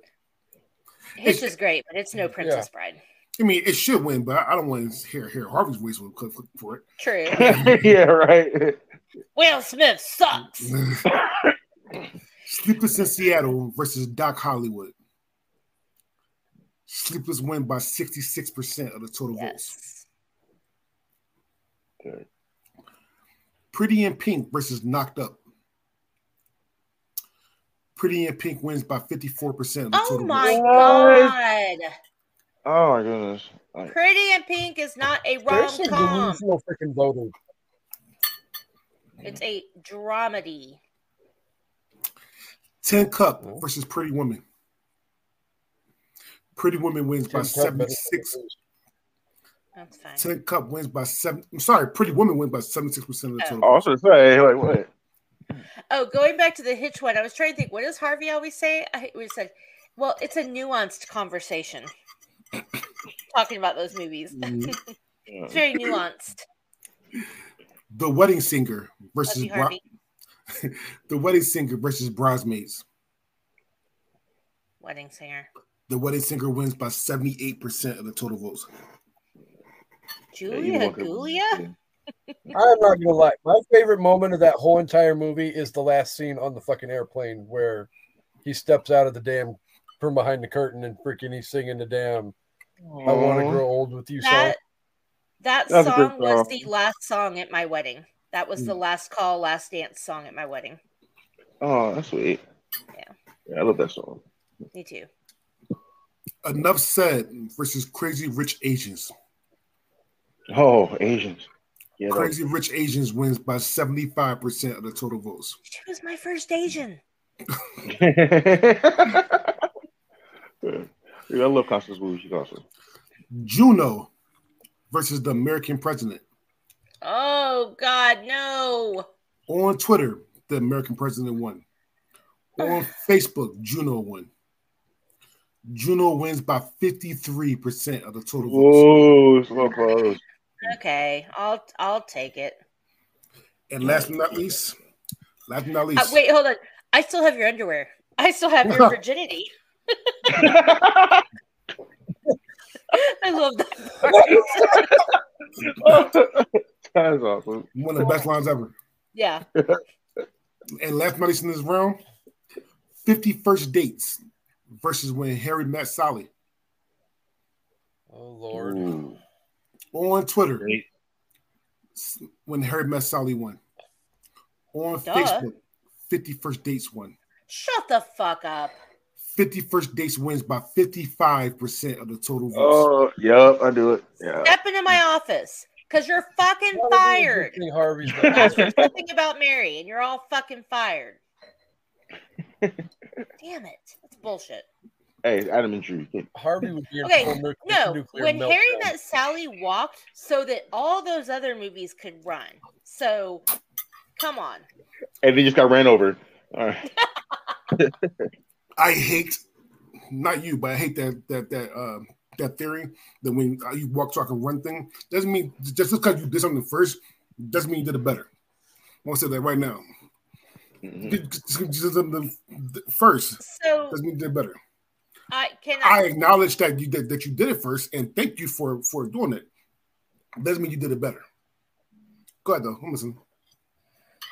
Hitch it, is great, but it's no Princess yeah. Bride. I mean, it should win, but I don't want to hear, hear Harvey's voice when Cliff for it. True. *laughs* *laughs* yeah, right. Will Smith sucks. *laughs* Sleepless in Seattle versus Doc Hollywood. Sleepless win by 66% of the total yes. votes. Okay. Pretty in Pink versus Knocked Up. Pretty in Pink wins by 54%. oh my votes. god. Oh my goodness. Pretty in Pink is not a rom com. No freaking voter. It's a dramedy. Tin Cup versus Pretty Woman. Pretty Woman wins by 76. That's fine. Tin Cup wins by seven. I'm sorry, Pretty Woman wins by 76% of the total. Oh, I was gonna say, like what? Oh, going back to the hitch one, I was trying to think. What does Harvey always say? I we said, "Well, it's a nuanced conversation." *coughs* Talking about those movies, Mm-hmm. *laughs* it's very nuanced. The Wedding Singer versus Love Bra- *laughs* The Wedding Singer versus Bridesmaids. Wedding singer. The Wedding Singer wins by 78% of the total votes. Julia Julia, I'm not gonna lie. My favorite moment of that whole entire movie is the last scene on the fucking airplane where he steps out of the damn from behind the curtain and freaking he's singing the damn "I Want to Grow Old with You" song. That that That's a song was the last song at my wedding. That was the Mm. last call, last dance song at my wedding. Oh, that's sweet. Yeah. Yeah, I love that song. Me too. Enough said versus Crazy Rich Asians. Oh, Asians. Yeah, Crazy Rich Asians wins by 75% of the total votes. She was my first Asian. *laughs* *laughs* yeah, I love Constance Wu. She's awesome. Juno versus the American president. Oh God, no. On Twitter, the American president won. On Facebook, Juno won. Juno wins by 53% of the total votes. Whoa, so close. Okay, I'll I'll take it. And last but not least, last but not Uh, least, wait, hold on. I still have your underwear. I still have your *laughs* virginity. *laughs* I love that. *laughs* That's awesome. one of the best lines ever. yeah. And last but not least in this round, 50 First dates versus when Harry met Sally. Oh Lord. Ooh. On Twitter, Great. when Harry met Sally won. On Duh. Facebook, 50 First dates won. Shut the fuck up. 50 First dates wins by 55% of the total votes. Oh, yep, I do it. Yeah. Step into my office because you're fucking Why fired. you think Harvey's *laughs* That's something about Mary, and you're all fucking fired. *laughs* Damn it. That's bullshit. Hey, Adam and Drew. Harvey would be Okay, full nu- No, nuclear when Harry met Sally walked so that all those other movies could run. So, come on. And they just got ran over. All right. *laughs* I hate, not you, but I hate that that that uh, that theory that when uh, you walk, talk, and run thing doesn't mean just because you did something first doesn't mean you did it better. I want to say that right now. Mhm. Something First So, doesn't mean you did better. I can I I. acknowledge that you did that you did it first, and thank you for for doing it. Doesn't mean you did it better. Go ahead though. I'm listening.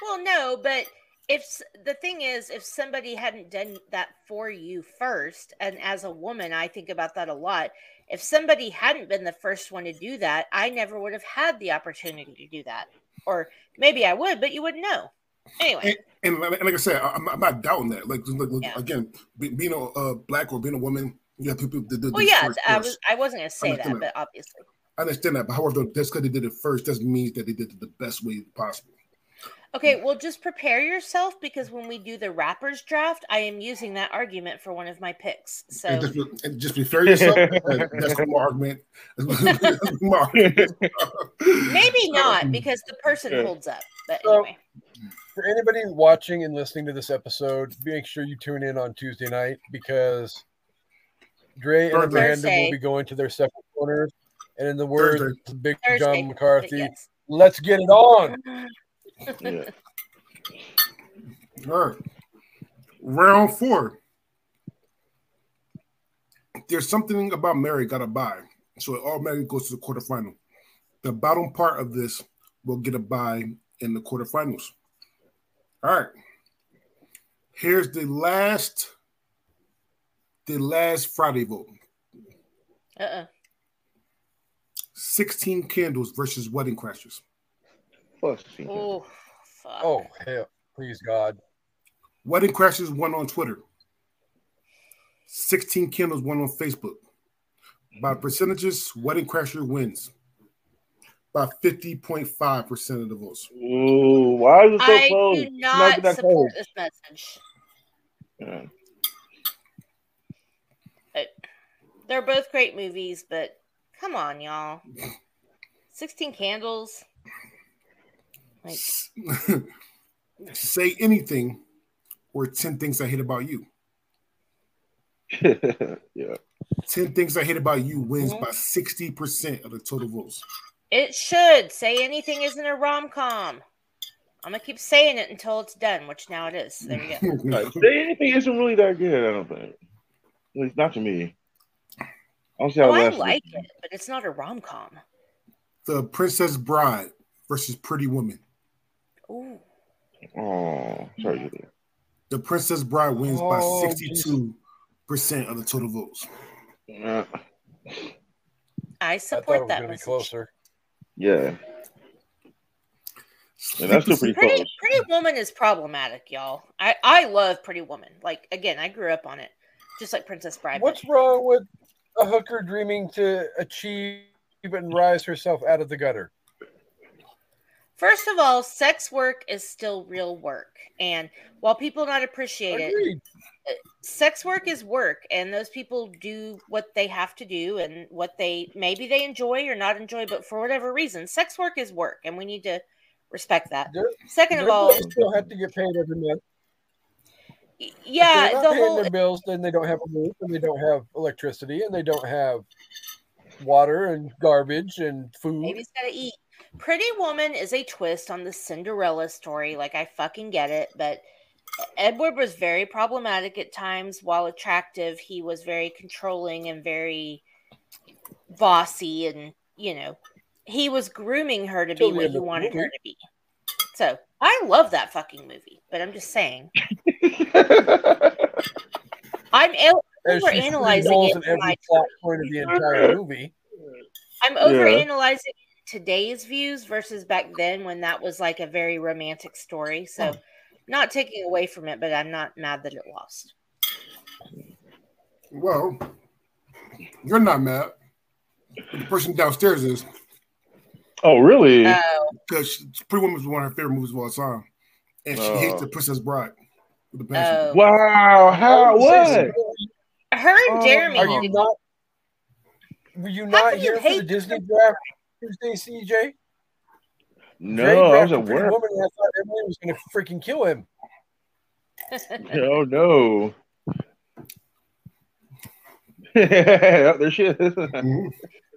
Well, no, but if the thing is, if somebody hadn't done that for you first, and as a woman, I think about that a lot. If somebody hadn't been the first one to do that, I never would have had the opportunity to do that. Or maybe I would, but you wouldn't know. Anyway, And, and like I said, I- I'm, I'm not doubting that. Like, like, like, Yeah. again, be, being a uh, black or being a woman, you have people that did well, yeah, first, I first. was I wasn't going to say that, understand but obviously. I understand that, but however, just because they did it first doesn't mean that they did it the best way possible. Okay, well, just prepare yourself because when we do the rappers draft, I am using that argument for one of my picks. So And just, and just be fair yourself. *laughs* that's my argument. *laughs* That's my argument. maybe not *laughs* because the person holds up. But So- anyway, For anybody watching and listening to this episode, make sure you tune in on Tuesday night because Dre and Thursday. Amanda Thursday. will be going to their separate corners. And in the words of Big Thursday. John McCarthy, yes. let's get it on. *laughs* Yeah. All right. Round four. There's something about Mary got to buy, so it automatically goes to the quarterfinal. The bottom part of this will get a buy in the quarterfinals. All right. Here's the last, the last Friday vote. Uh-uh. 16 candles versus wedding crashers. Plus. Oh. Oh, hell, please God. Wedding Crashers won on Twitter. 16 Candles won on Facebook. By percentages, Wedding Crasher wins by 50.5% of the votes. Ooh, why is it so I close? do not support close. this message. Yeah. But they're both great movies, but come on, y'all. 16 Candles. Like, *laughs* Say anything or 10 things I hate about you. *laughs* yeah. 10 things I hate about you wins mm-hmm. by 60% of the total votes. It should. Say anything isn't a rom com. I'm going to keep saying it until it's done, which now it is. There you go. *laughs* Say anything isn't really that good, I don't think. At least not to me. I don't see how Oh, I like it, but it's not a rom com. the Princess Bride versus Pretty Woman. Ooh. Oh, sorry to hear that. The Princess Bride wins by Oh, 62% of the total votes. Uh, I I thought support was that going to be message. closer. Yeah. And that's still pretty Pretty, close. Pretty Woman is problematic, y'all. I, I love Pretty Woman. Like, again, I grew up on it, just like Princess Bride. What's wrong with a hooker dreaming to achieve and rise herself out of the gutter? First of all, sex work is still real work. And while people not appreciate it, Agreed. Sex work is work. And those people do what they have to do and what they maybe they enjoy or not enjoy, but for whatever reason, sex work is work. And we need to respect that. They're- Second of all, still have to get paid every month. y- If yeah, they're not the paying whole their bills, then they don't have a roof, and they don't have electricity, and they don't have water and garbage and food. Baby's gotta eat. Pretty Woman is a twist on the Cinderella story. Like I fucking get it, but Edward was very problematic at times. While attractive, he was very controlling and very bossy, and you know, he was grooming her to be what he wanted her to be. So I love that fucking movie, but I'm just saying, *laughs* I'm she overanalyzing it in every plot point of the entire movie. I'm over overanalyzing today's views versus back then when that was like a very romantic story. So, not taking away from it, but I'm not mad that it lost. Well, you're not mad. The person downstairs is oh, really? Oh, because Pretty Woman is one of her favorite movies of all time, and she Oh. hates the Princess Bride with a oh. passion. oh. wow. How? Oh, what? her and Oh, Jeremy. Are you not? Were you not can you here for the Disney draft Tuesday, CJ? Jay No, I was drafted at work. Woman, and I thought Emily was going to freaking kill him. Oh no. *laughs* *laughs* there she is.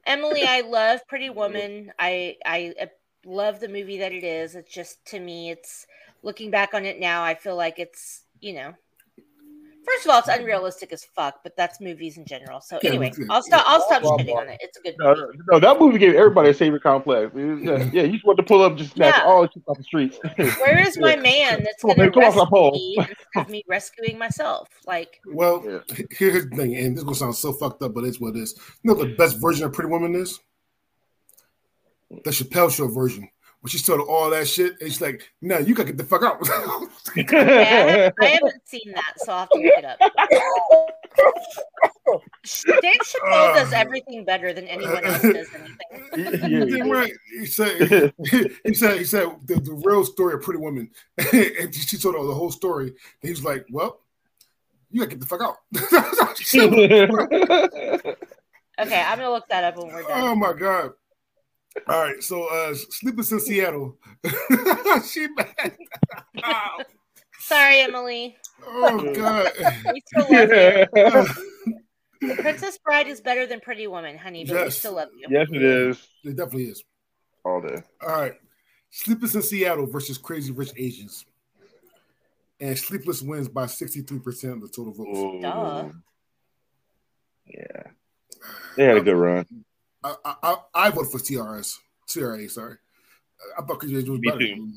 Emily, I love Pretty Woman. I I uh, love the movie that it is. It's just to me, it's looking back on it now. I feel like it's you know. First of all, it's unrealistic as fuck, but that's movies in general. So Yeah, anyway, I'll stop. I'll stop Blah, shitting on it. It's a good No, movie. no, that movie gave everybody a savior complex. It was, uh, *laughs* yeah, you just want to pull up, just snatch Yeah. all the shit off the streets. *laughs* Where is my man *laughs* that's Come on, going to man, come off that rescue pole. me instead of me rescuing myself? Like, Well, Yeah. here's the thing, and this is gonna sound so fucked up, but it's what it is. You know the best version of Pretty Woman is? The Chappelle Show version. When she told all that shit, and she's like, "No, you gotta get the fuck out." okay, I, haven't, I *laughs* haven't seen that, so I'll have to look it up. Dave Chappelle uh, does everything better than anyone else does anything. *laughs* Yeah, Damn right. He said, he said, he said the, the real story of Pretty Woman, *laughs* and she told her the whole story. And he was like, "Well, you gotta get the fuck out." That's how she said it. Okay, I'm gonna look that up when we're done. oh my god! All right, so uh, Sleepless in Seattle. *laughs* she mad. Ow. Sorry, Emily. Oh god! We still love you. *laughs* Uh, Princess Bride is better than Pretty Woman, honey, but we still love you. yes, it is. it definitely is. All day. All right, Sleepless in Seattle versus Crazy Rich Asians, and Sleepless wins by sixty-three percent of the total votes. Duh. Yeah. They had a good run. I, I, I, I voted for TRS. TRA, sorry. I thought Crazy Rich was Me better. too.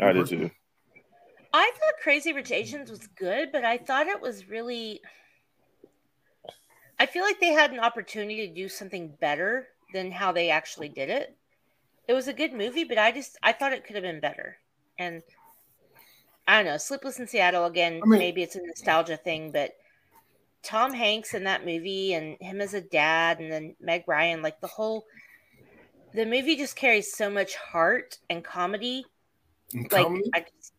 I did too. I thought Crazy Rich Asians was good, but I thought it was really. I feel like they had an opportunity to do something better than how they actually did it. It was a good movie, but I just I thought it could have been better. And I don't know. Sleepless in Seattle again. I mean, maybe it's a nostalgia thing, but Tom Hanks in that movie and him as a dad, and then Meg Ryan, like the whole the movie just carries so much heart and comedy. And like comedy? I just,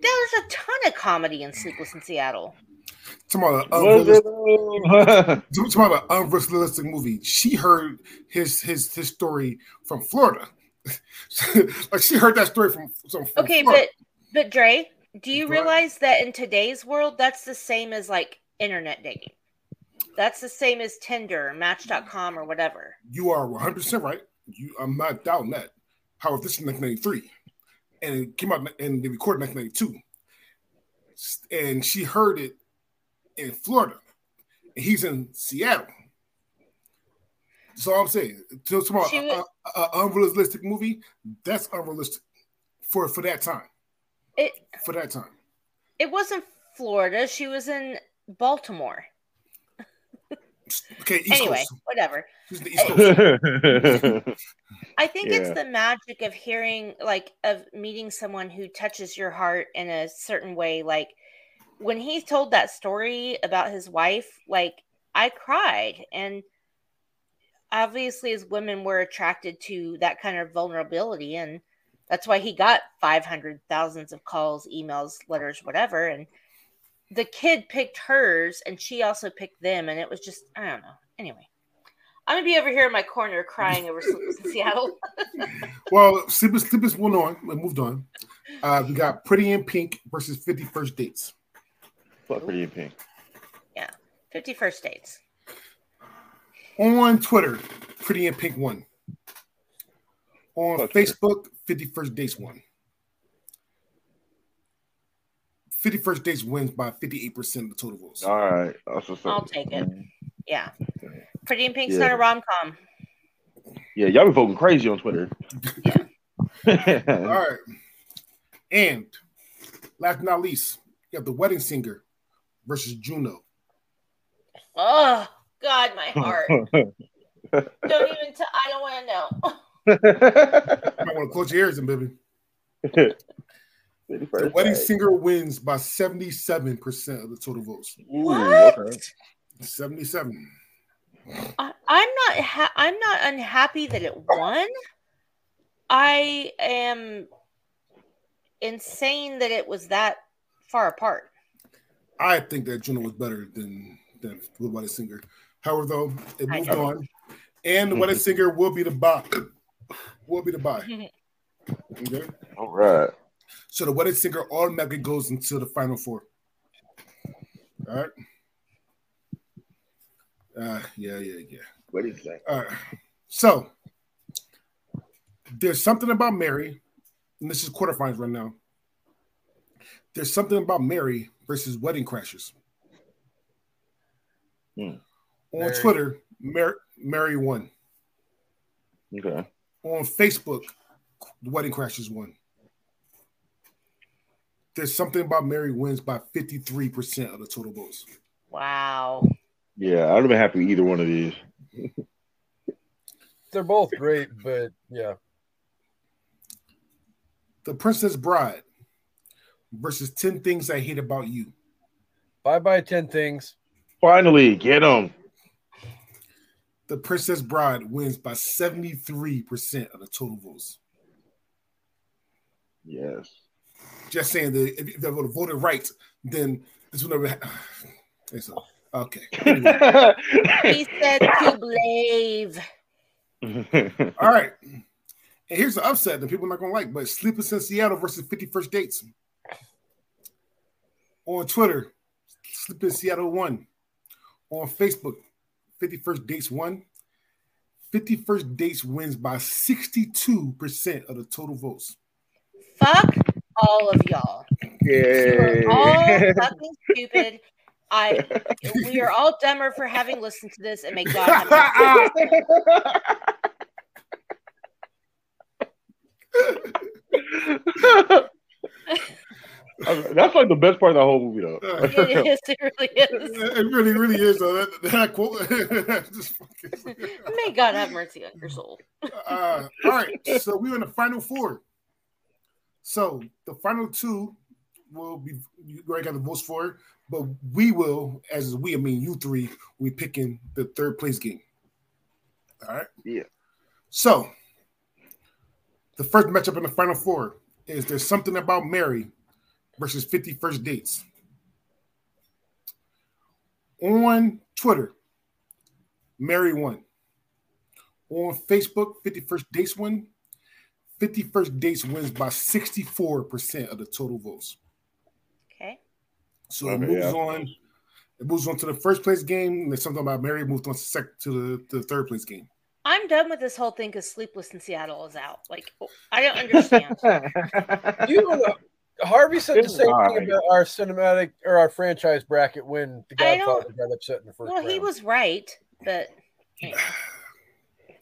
there's a ton of comedy in Sleepless in Seattle. Talking about, an *laughs* talking about an unrealistic movie. She heard his his his story from Florida. *laughs* like she heard that story from, from okay, Florida. but but Dre, do you realize that in today's world, that's the same as like internet dating? That's the same as Tinder, Match.com, or whatever. You are 100 percent right. You, I'm not doubting that. However, this is 1993, and it came out and they recorded 1992, and she heard it in Florida, and he's in Seattle. So I'm saying, to tomorrow, an unrealistic movie, that's unrealistic for for that time. It for that time. It wasn't Florida. She was in Baltimore. Okay. East anyway, Coast. whatever. *laughs* I think yeah. it's the magic of hearing, like, of meeting someone who touches your heart in a certain way. Like when he told that story about his wife, like I cried, and obviously, as women, we're attracted to that kind of vulnerability, and that's why he got five hundred thousands of calls, emails, letters, whatever, and the kid picked hers and she also picked them and it was just i don't know. Anyway i'm gonna be over here in my corner crying over sleepless *laughs* in seattle. Well sleepless sleepless went on we moved on. Uh we got pretty in pink versus 50 first dates. What pretty in pink. Yeah 50 first dates. On twitter pretty in pink one on Fuck facebook 50 first dates one 50 First Dates wins by 58% of the total votes. All right. I'll take it. Yeah. Pretty in Pink's yeah. not a rom com. Yeah, y'all be voting crazy on Twitter. Yeah. *laughs* All right. And last but not least, you have the wedding singer versus Juno. Oh God, my heart. *laughs* don't even. T- I don't want to know. I want to close your ears, and baby. *laughs* The wedding singer wins by 77% of the total votes. Ooh, what? Okay. 77. I, am not ha- I'm not unhappy that it won. I am insane that it was that far apart. I think that Juno was better than than the wedding singer. However, though, it moved on. And the wedding *laughs* singer will be the buy. Will be the buy. *laughs* okay. All right. So the wedding singer automatically goes into the final four. All right. Uh, yeah, yeah, yeah. What is that? All right. So there's something about Mary, and this is quarterfinals right now. There's something about Mary versus Wedding Crashers. Hmm. On Mary. Twitter, Mary, Mary won. Okay. On Facebook, the Wedding Crashers won there's something about Mary wins by 53% of the total votes. Wow. Yeah, I'd have been happy with either one of these. *laughs* They're both great, but yeah. The Princess Bride versus 10 Things I Hate About You. Bye bye, 10 Things. Finally, get them. The Princess Bride wins by 73% of the total votes. Yes. Just saying that if they would have voted right, then this would never. Ha- *sighs* so, okay. *laughs* he said to believe. *laughs* All right. And here's the upset that people are not gonna like, but Sleepless in Seattle versus 50 First Dates. On Twitter, Sleepless in Seattle won. On Facebook, 50 First Dates won. 50 First Dates wins by 62% of the total votes. Fuck all of y'all. Yay. You are all *laughs* fucking stupid. I we are all dumber for having listened to this and may God have *laughs* That's like the best part of the whole movie, though. it is. It really is. It really, really is. Though that, that quote. *laughs* just May God have mercy on your soul. Uh, all right, so we're in the final four. So the final two will be you already got the votes for it, but we will, as we, I mean you three, we picking the third place game. All right. Yeah. So the first matchup in the final four is there's something about Mary versus 50 First Dates. On Twitter, Mary won. On Facebook, 50 First Dates won. 50 First Dates wins by 64% of the total votes. Okay. So it moves yeah. on. It moves on to the first place game. There's something about Mary moved on to, sec- to the, the third place game. I'm done with this whole thing because Sleepless in Seattle is out. Like, I don't understand. *laughs* you, know, Harvey said the same thing about our cinematic or our franchise bracket when the Godfather got upset in the first. Well, round. he was right, but anyway.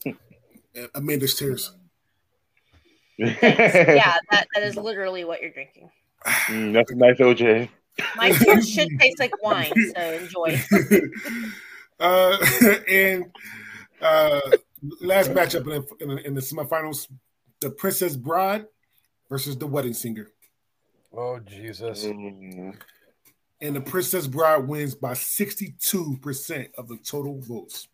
*sighs* Amanda's tears. *laughs* yeah, that, that is literally what you're drinking. Mm, that's a nice OJ. My tears should taste like wine, so enjoy. *laughs* uh, *laughs* and uh, last matchup in the, in the, in the semifinals: the Princess Bride versus the Wedding Singer. Oh Jesus! Mm. And the Princess Bride wins by sixty-two percent of the total votes.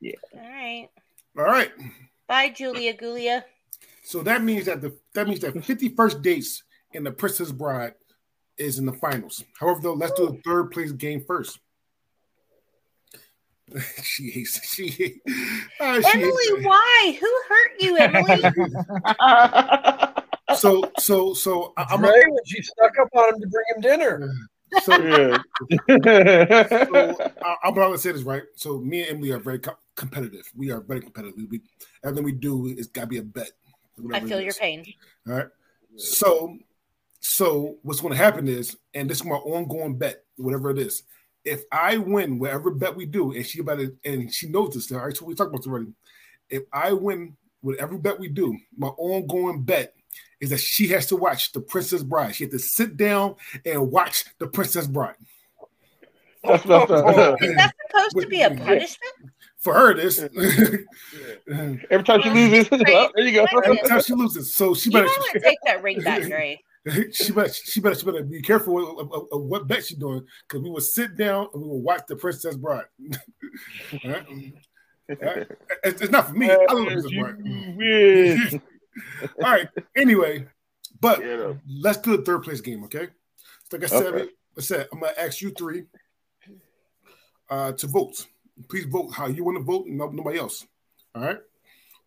Yeah. All right. All right. Bye, Julia Gulia. So that means that the that means that 50 first dates in the Princess Bride is in the finals. However, though, let's do a third place game first. *laughs* she hates she, uh, she Emily, hates why? Who hurt you, Emily? *laughs* so so so I'm right when she stuck up on him to bring him dinner. So, yeah. so I, am going to say this right. So me and Emily are very co- competitive. We are very competitive. We, everything we do is got to be a bet. I feel your pain. All right. So, so what's going to happen is, and this is my ongoing bet, whatever it is. If I win whatever bet we do, and she about it, and she knows this, all right. So we talked about this already. If I win whatever bet we do, my ongoing bet is that she has to watch The Princess Bride. She has to sit down and watch The Princess Bride. is that supposed to be a punishment? For her, it is. *laughs* Every time she loses, *laughs* well, there you go. Every time she loses, so she better she, *laughs* take that ring back, Gray. she better, she better, she better be careful of, of, of what bet she's doing because we will sit down and we will watch the Princess Bride. right? Right? It's, it's, not for me. I love Princess Bride. All right. Anyway, but let's do a third place game, okay? Like I said, okay. I said I'm gonna ask you three uh, to vote. Please vote how you want to vote, no, nobody else. All right.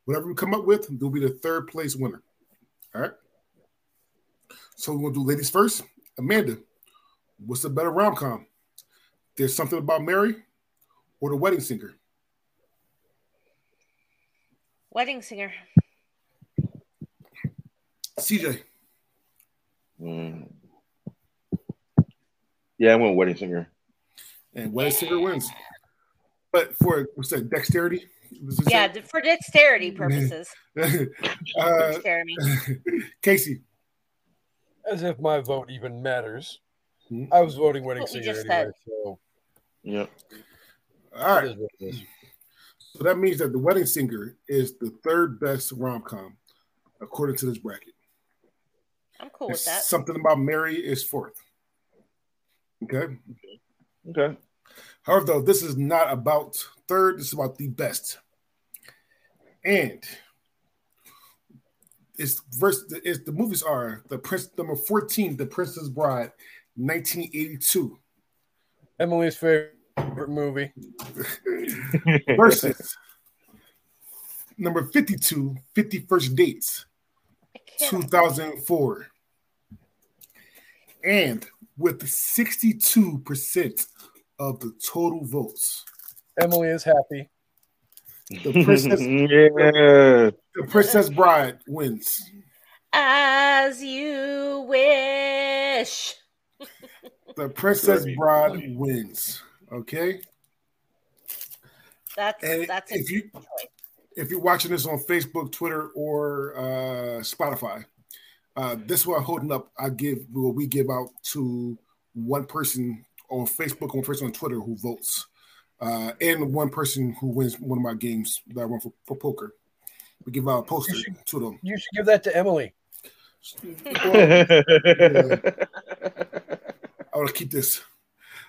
Whatever we come up with, will be the third place winner. All right. So we're gonna do ladies first. Amanda, what's the better rom com? There's something about Mary or the wedding singer. Wedding singer. CJ. Mm. Yeah, I went wedding singer. And wedding singer wins. But for what's that dexterity? Yeah, for dexterity *laughs* purposes. *laughs* uh, *laughs* Casey. As if my vote even matters. Hmm? I was voting wedding singer anyway. Said. So yeah. All right. So that means that the wedding singer is the third best rom com according to this bracket. I'm cool with that. Something about Mary is fourth. Okay. Okay. However, though, this is not about third, this is about the best. And it's verse it's the movies are the prince number 14, The Princess Bride, 1982. Emily's favorite movie. *laughs* versus number 52, 50 First Dates, 2004 and with 62% of the total votes. Emily is happy. The princess, *laughs* yeah. the princess bride wins. As you wish. the princess bride wins. Okay. That's and that's if you choice. if you're watching this on Facebook, Twitter, or uh, Spotify, uh, this one holding up. I give what we give out to one person on Facebook, one person on Twitter who votes, uh, and one person who wins one of my games that I run for, for poker. We give out a poster should, to them. You should give that to Emily. yeah. *laughs* I want to keep this.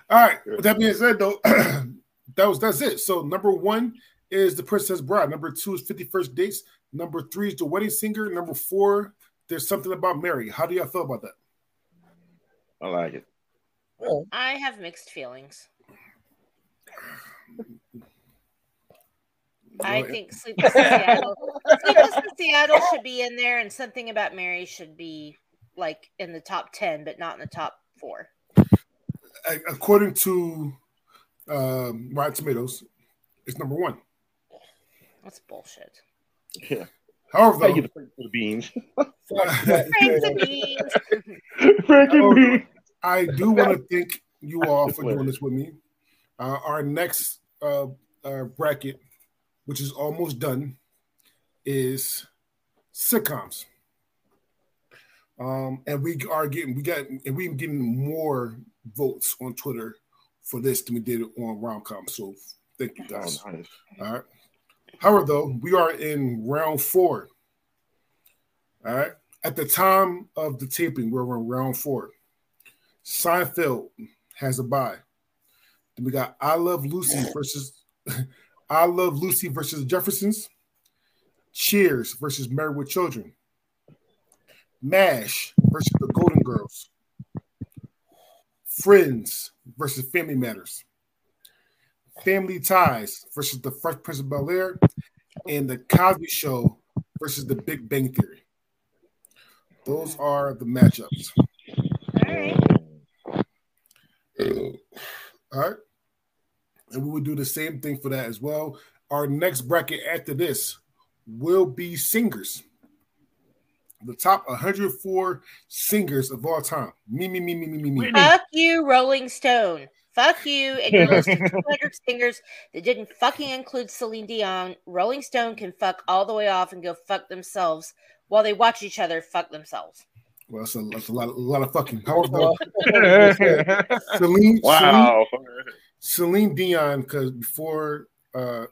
All right. With that being said, though, *clears throat* that was that's it. So number one is the Princess Bride. Number two is Fifty First Dates. Number three is the Wedding Singer. Number four, there's something about Mary. How do y'all feel about that? I like it. I have mixed feelings. I think Sleepless in Seattle. Sleepless in Seattle should be in there, and something about Mary should be like in the top ten, but not in the top four. According to um, Rotten Tomatoes, it's number one. That's bullshit. Yeah. However, Gotta though, get the the beans. Franks and beans. *laughs* Frankie However, beans. I *laughs* do want to thank you all for doing this with me. Uh, our next uh, uh, bracket, which is almost done, is sitcoms. Um, and we are getting we got and we're getting more votes on Twitter for this than we did on Romcom. So thank you guys. Oh, nice. All right. However, though, we are in round four. All right. At the time of the taping, we're in round four. Seinfeld has a bye. Then we got I Love Lucy versus *laughs* I Love Lucy versus Jeffersons. Cheers versus Married with Children. MASH versus the Golden Girls. Friends versus Family Matters. Family Ties versus the Fresh Prince of Bel Air, and the Cosby Show versus the Big Bang Theory. Those are the matchups. All right. All right. And we will do the same thing for that as well. Our next bracket after this will be singers. The top 104 singers of all time. Me, me, me, me, me, me, me. Fuck you, Rolling Stone. Fuck you, and your list of 200 *laughs* singers that didn't fucking include Celine Dion. Rolling Stone can fuck all the way off and go fuck themselves while they watch each other fuck themselves. Well, that's a, that's a lot, a lot of fucking. *laughs* However, *laughs* Celine, Celine, wow. Celine Dion, because before, uh,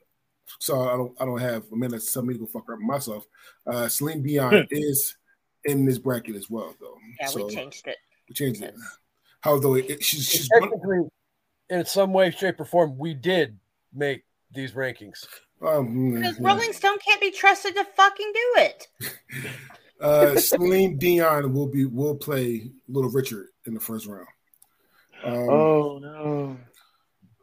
so I don't, I don't have a minute. Some me to go fuck up myself. Uh, Celine Dion is in this bracket as well, though. Yeah, so we changed it. we changed it. How though it, it- she's she's one, Technically, in some way, shape, or form, we did make these rankings. um, Because yeah. Rolling Stone can't be trusted to fucking do it. *laughs* uh, Celine Dion will be will play Little Richard in the first round. Um, Oh no.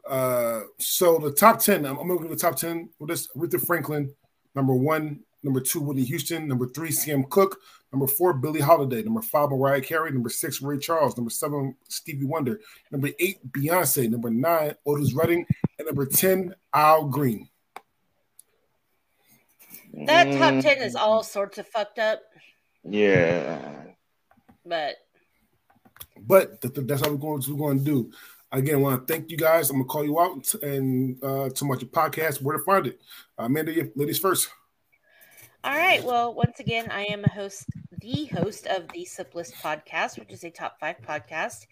Uh, so the top ten, I'm, I'm gonna go to the top ten with this: Aretha Franklin, number one, number two, Whitney Houston, number three, Sam Cooke, number four, Billie Holiday, number five, Mariah Carey, number six, Ray Charles, number seven, Stevie Wonder, number eight, Beyonce, number nine, Otis Redding, and number ten, Al Green. That top Mm, 10 is all sorts of fucked up, Yeah. but But th- th- that's how we're going to, we're going to do. Again, I want to thank you guys. I'm gonna call you out and uh, to much your podcast, where to find it. Uh, Amanda, you- ladies first. All right. Well, once again, I am a host, the host of the Sip List podcast, which is a top five podcast.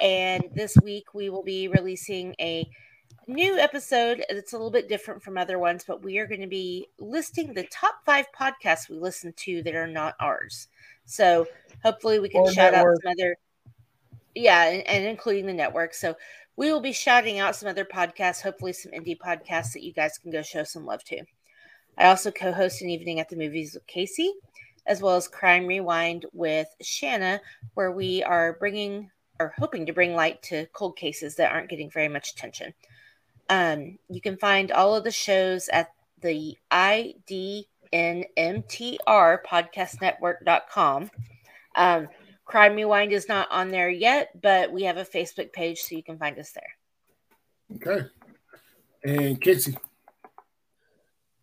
And this week we will be releasing a new episode. It's a little bit different from other ones, but we are going to be listing the top five podcasts we listen to that are not ours. So hopefully we can Or shout network. out some other, yeah, and, and including the network. So we will be shouting out some other podcasts, hopefully some indie podcasts that you guys can go show some love to. I also co host an evening at the movies with Casey, as well as Crime Rewind with Shanna, where we are bringing or hoping to bring light to cold cases that aren't getting very much attention. Um, you can find all of the shows at the IDNMTR podcast network.com. Um, Crime Rewind is not on there yet, but we have a Facebook page, so you can find us there. Okay. And Casey.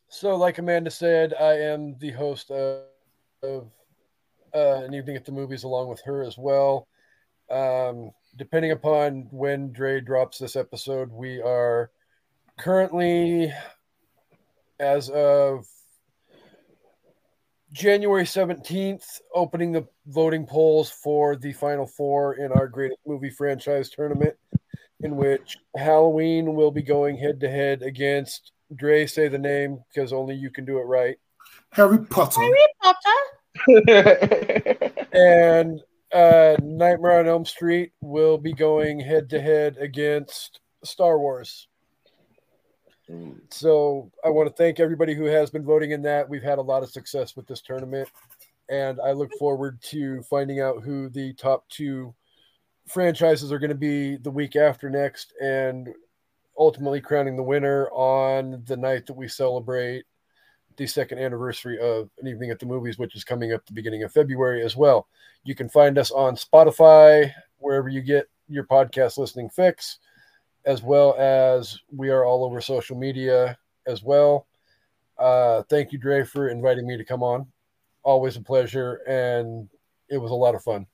So, like Amanda said, I am the host of, of uh, an evening at the movies along with her as well. Um, depending upon when Dre drops this episode, we are currently, as of January 17th, opening the voting polls for the final four in our greatest movie franchise tournament, in which Halloween will be going head to head against Dre. Say the name because only you can do it right. Harry Potter. Harry Potter. *laughs* and uh, Nightmare on Elm Street will be going head to head against Star Wars. So I want to thank everybody who has been voting in that. We've had a lot of success with this tournament, and I look forward to finding out who the top two franchises are going to be the week after next, and ultimately crowning the winner on the night that we celebrate second anniversary of an evening at the movies, which is coming up the beginning of February as well. You can find us on Spotify, wherever you get your podcast listening fix, as well as we are all over social media as well. Uh, thank you, Dre, for inviting me to come on. Always a pleasure, and it was a lot of fun.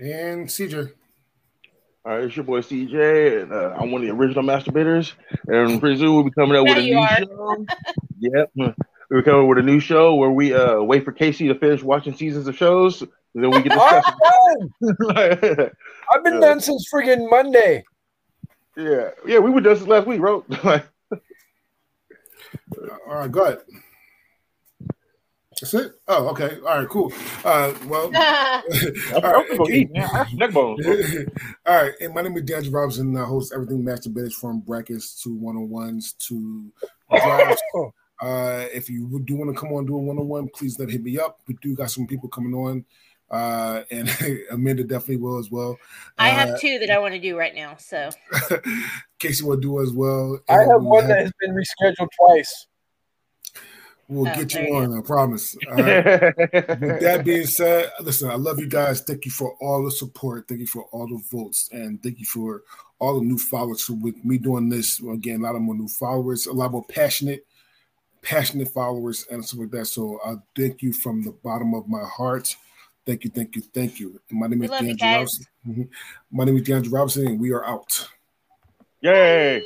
And CJ. All right, it's your boy CJ, and uh, I'm one of the original masturbators. And pretty soon we'll be coming up with a new are. show. yep, we're coming up with a new show where we uh, wait for Casey to finish watching seasons of shows, and then we can discuss. I've been yeah. *laughs* done since friggin' Monday. Yeah, yeah, we were done since last week, bro. *laughs* All right, go ahead. That's it. Oh, okay. All right, cool. Uh, well, *laughs* all right. Eat, Neck bones. *laughs* all right. And my name is D'Angelo Robinson. I host everything Master Business from brackets to one on ones to drives. *laughs* uh, if you do want to come on do a one on one, please let hit me up. We do got some people coming on. Uh, and Amanda definitely will as well. I have uh, two that I want to do right now. So Casey will do as well. I have one have, that has been rescheduled twice. We'll oh, get you on, you. I promise. With *laughs* that being said, listen, I love you guys. Thank you for all the support. Thank you for all the votes. And thank you for all the new followers. So with me doing this, again, a lot of more new followers, a lot more passionate, passionate followers, and stuff like that. So I thank you from the bottom of my heart. Thank you, thank you, thank you. My name is DeAndre Robinson. Mm-hmm. My name is DeAndre Robinson, and we are out. Yay!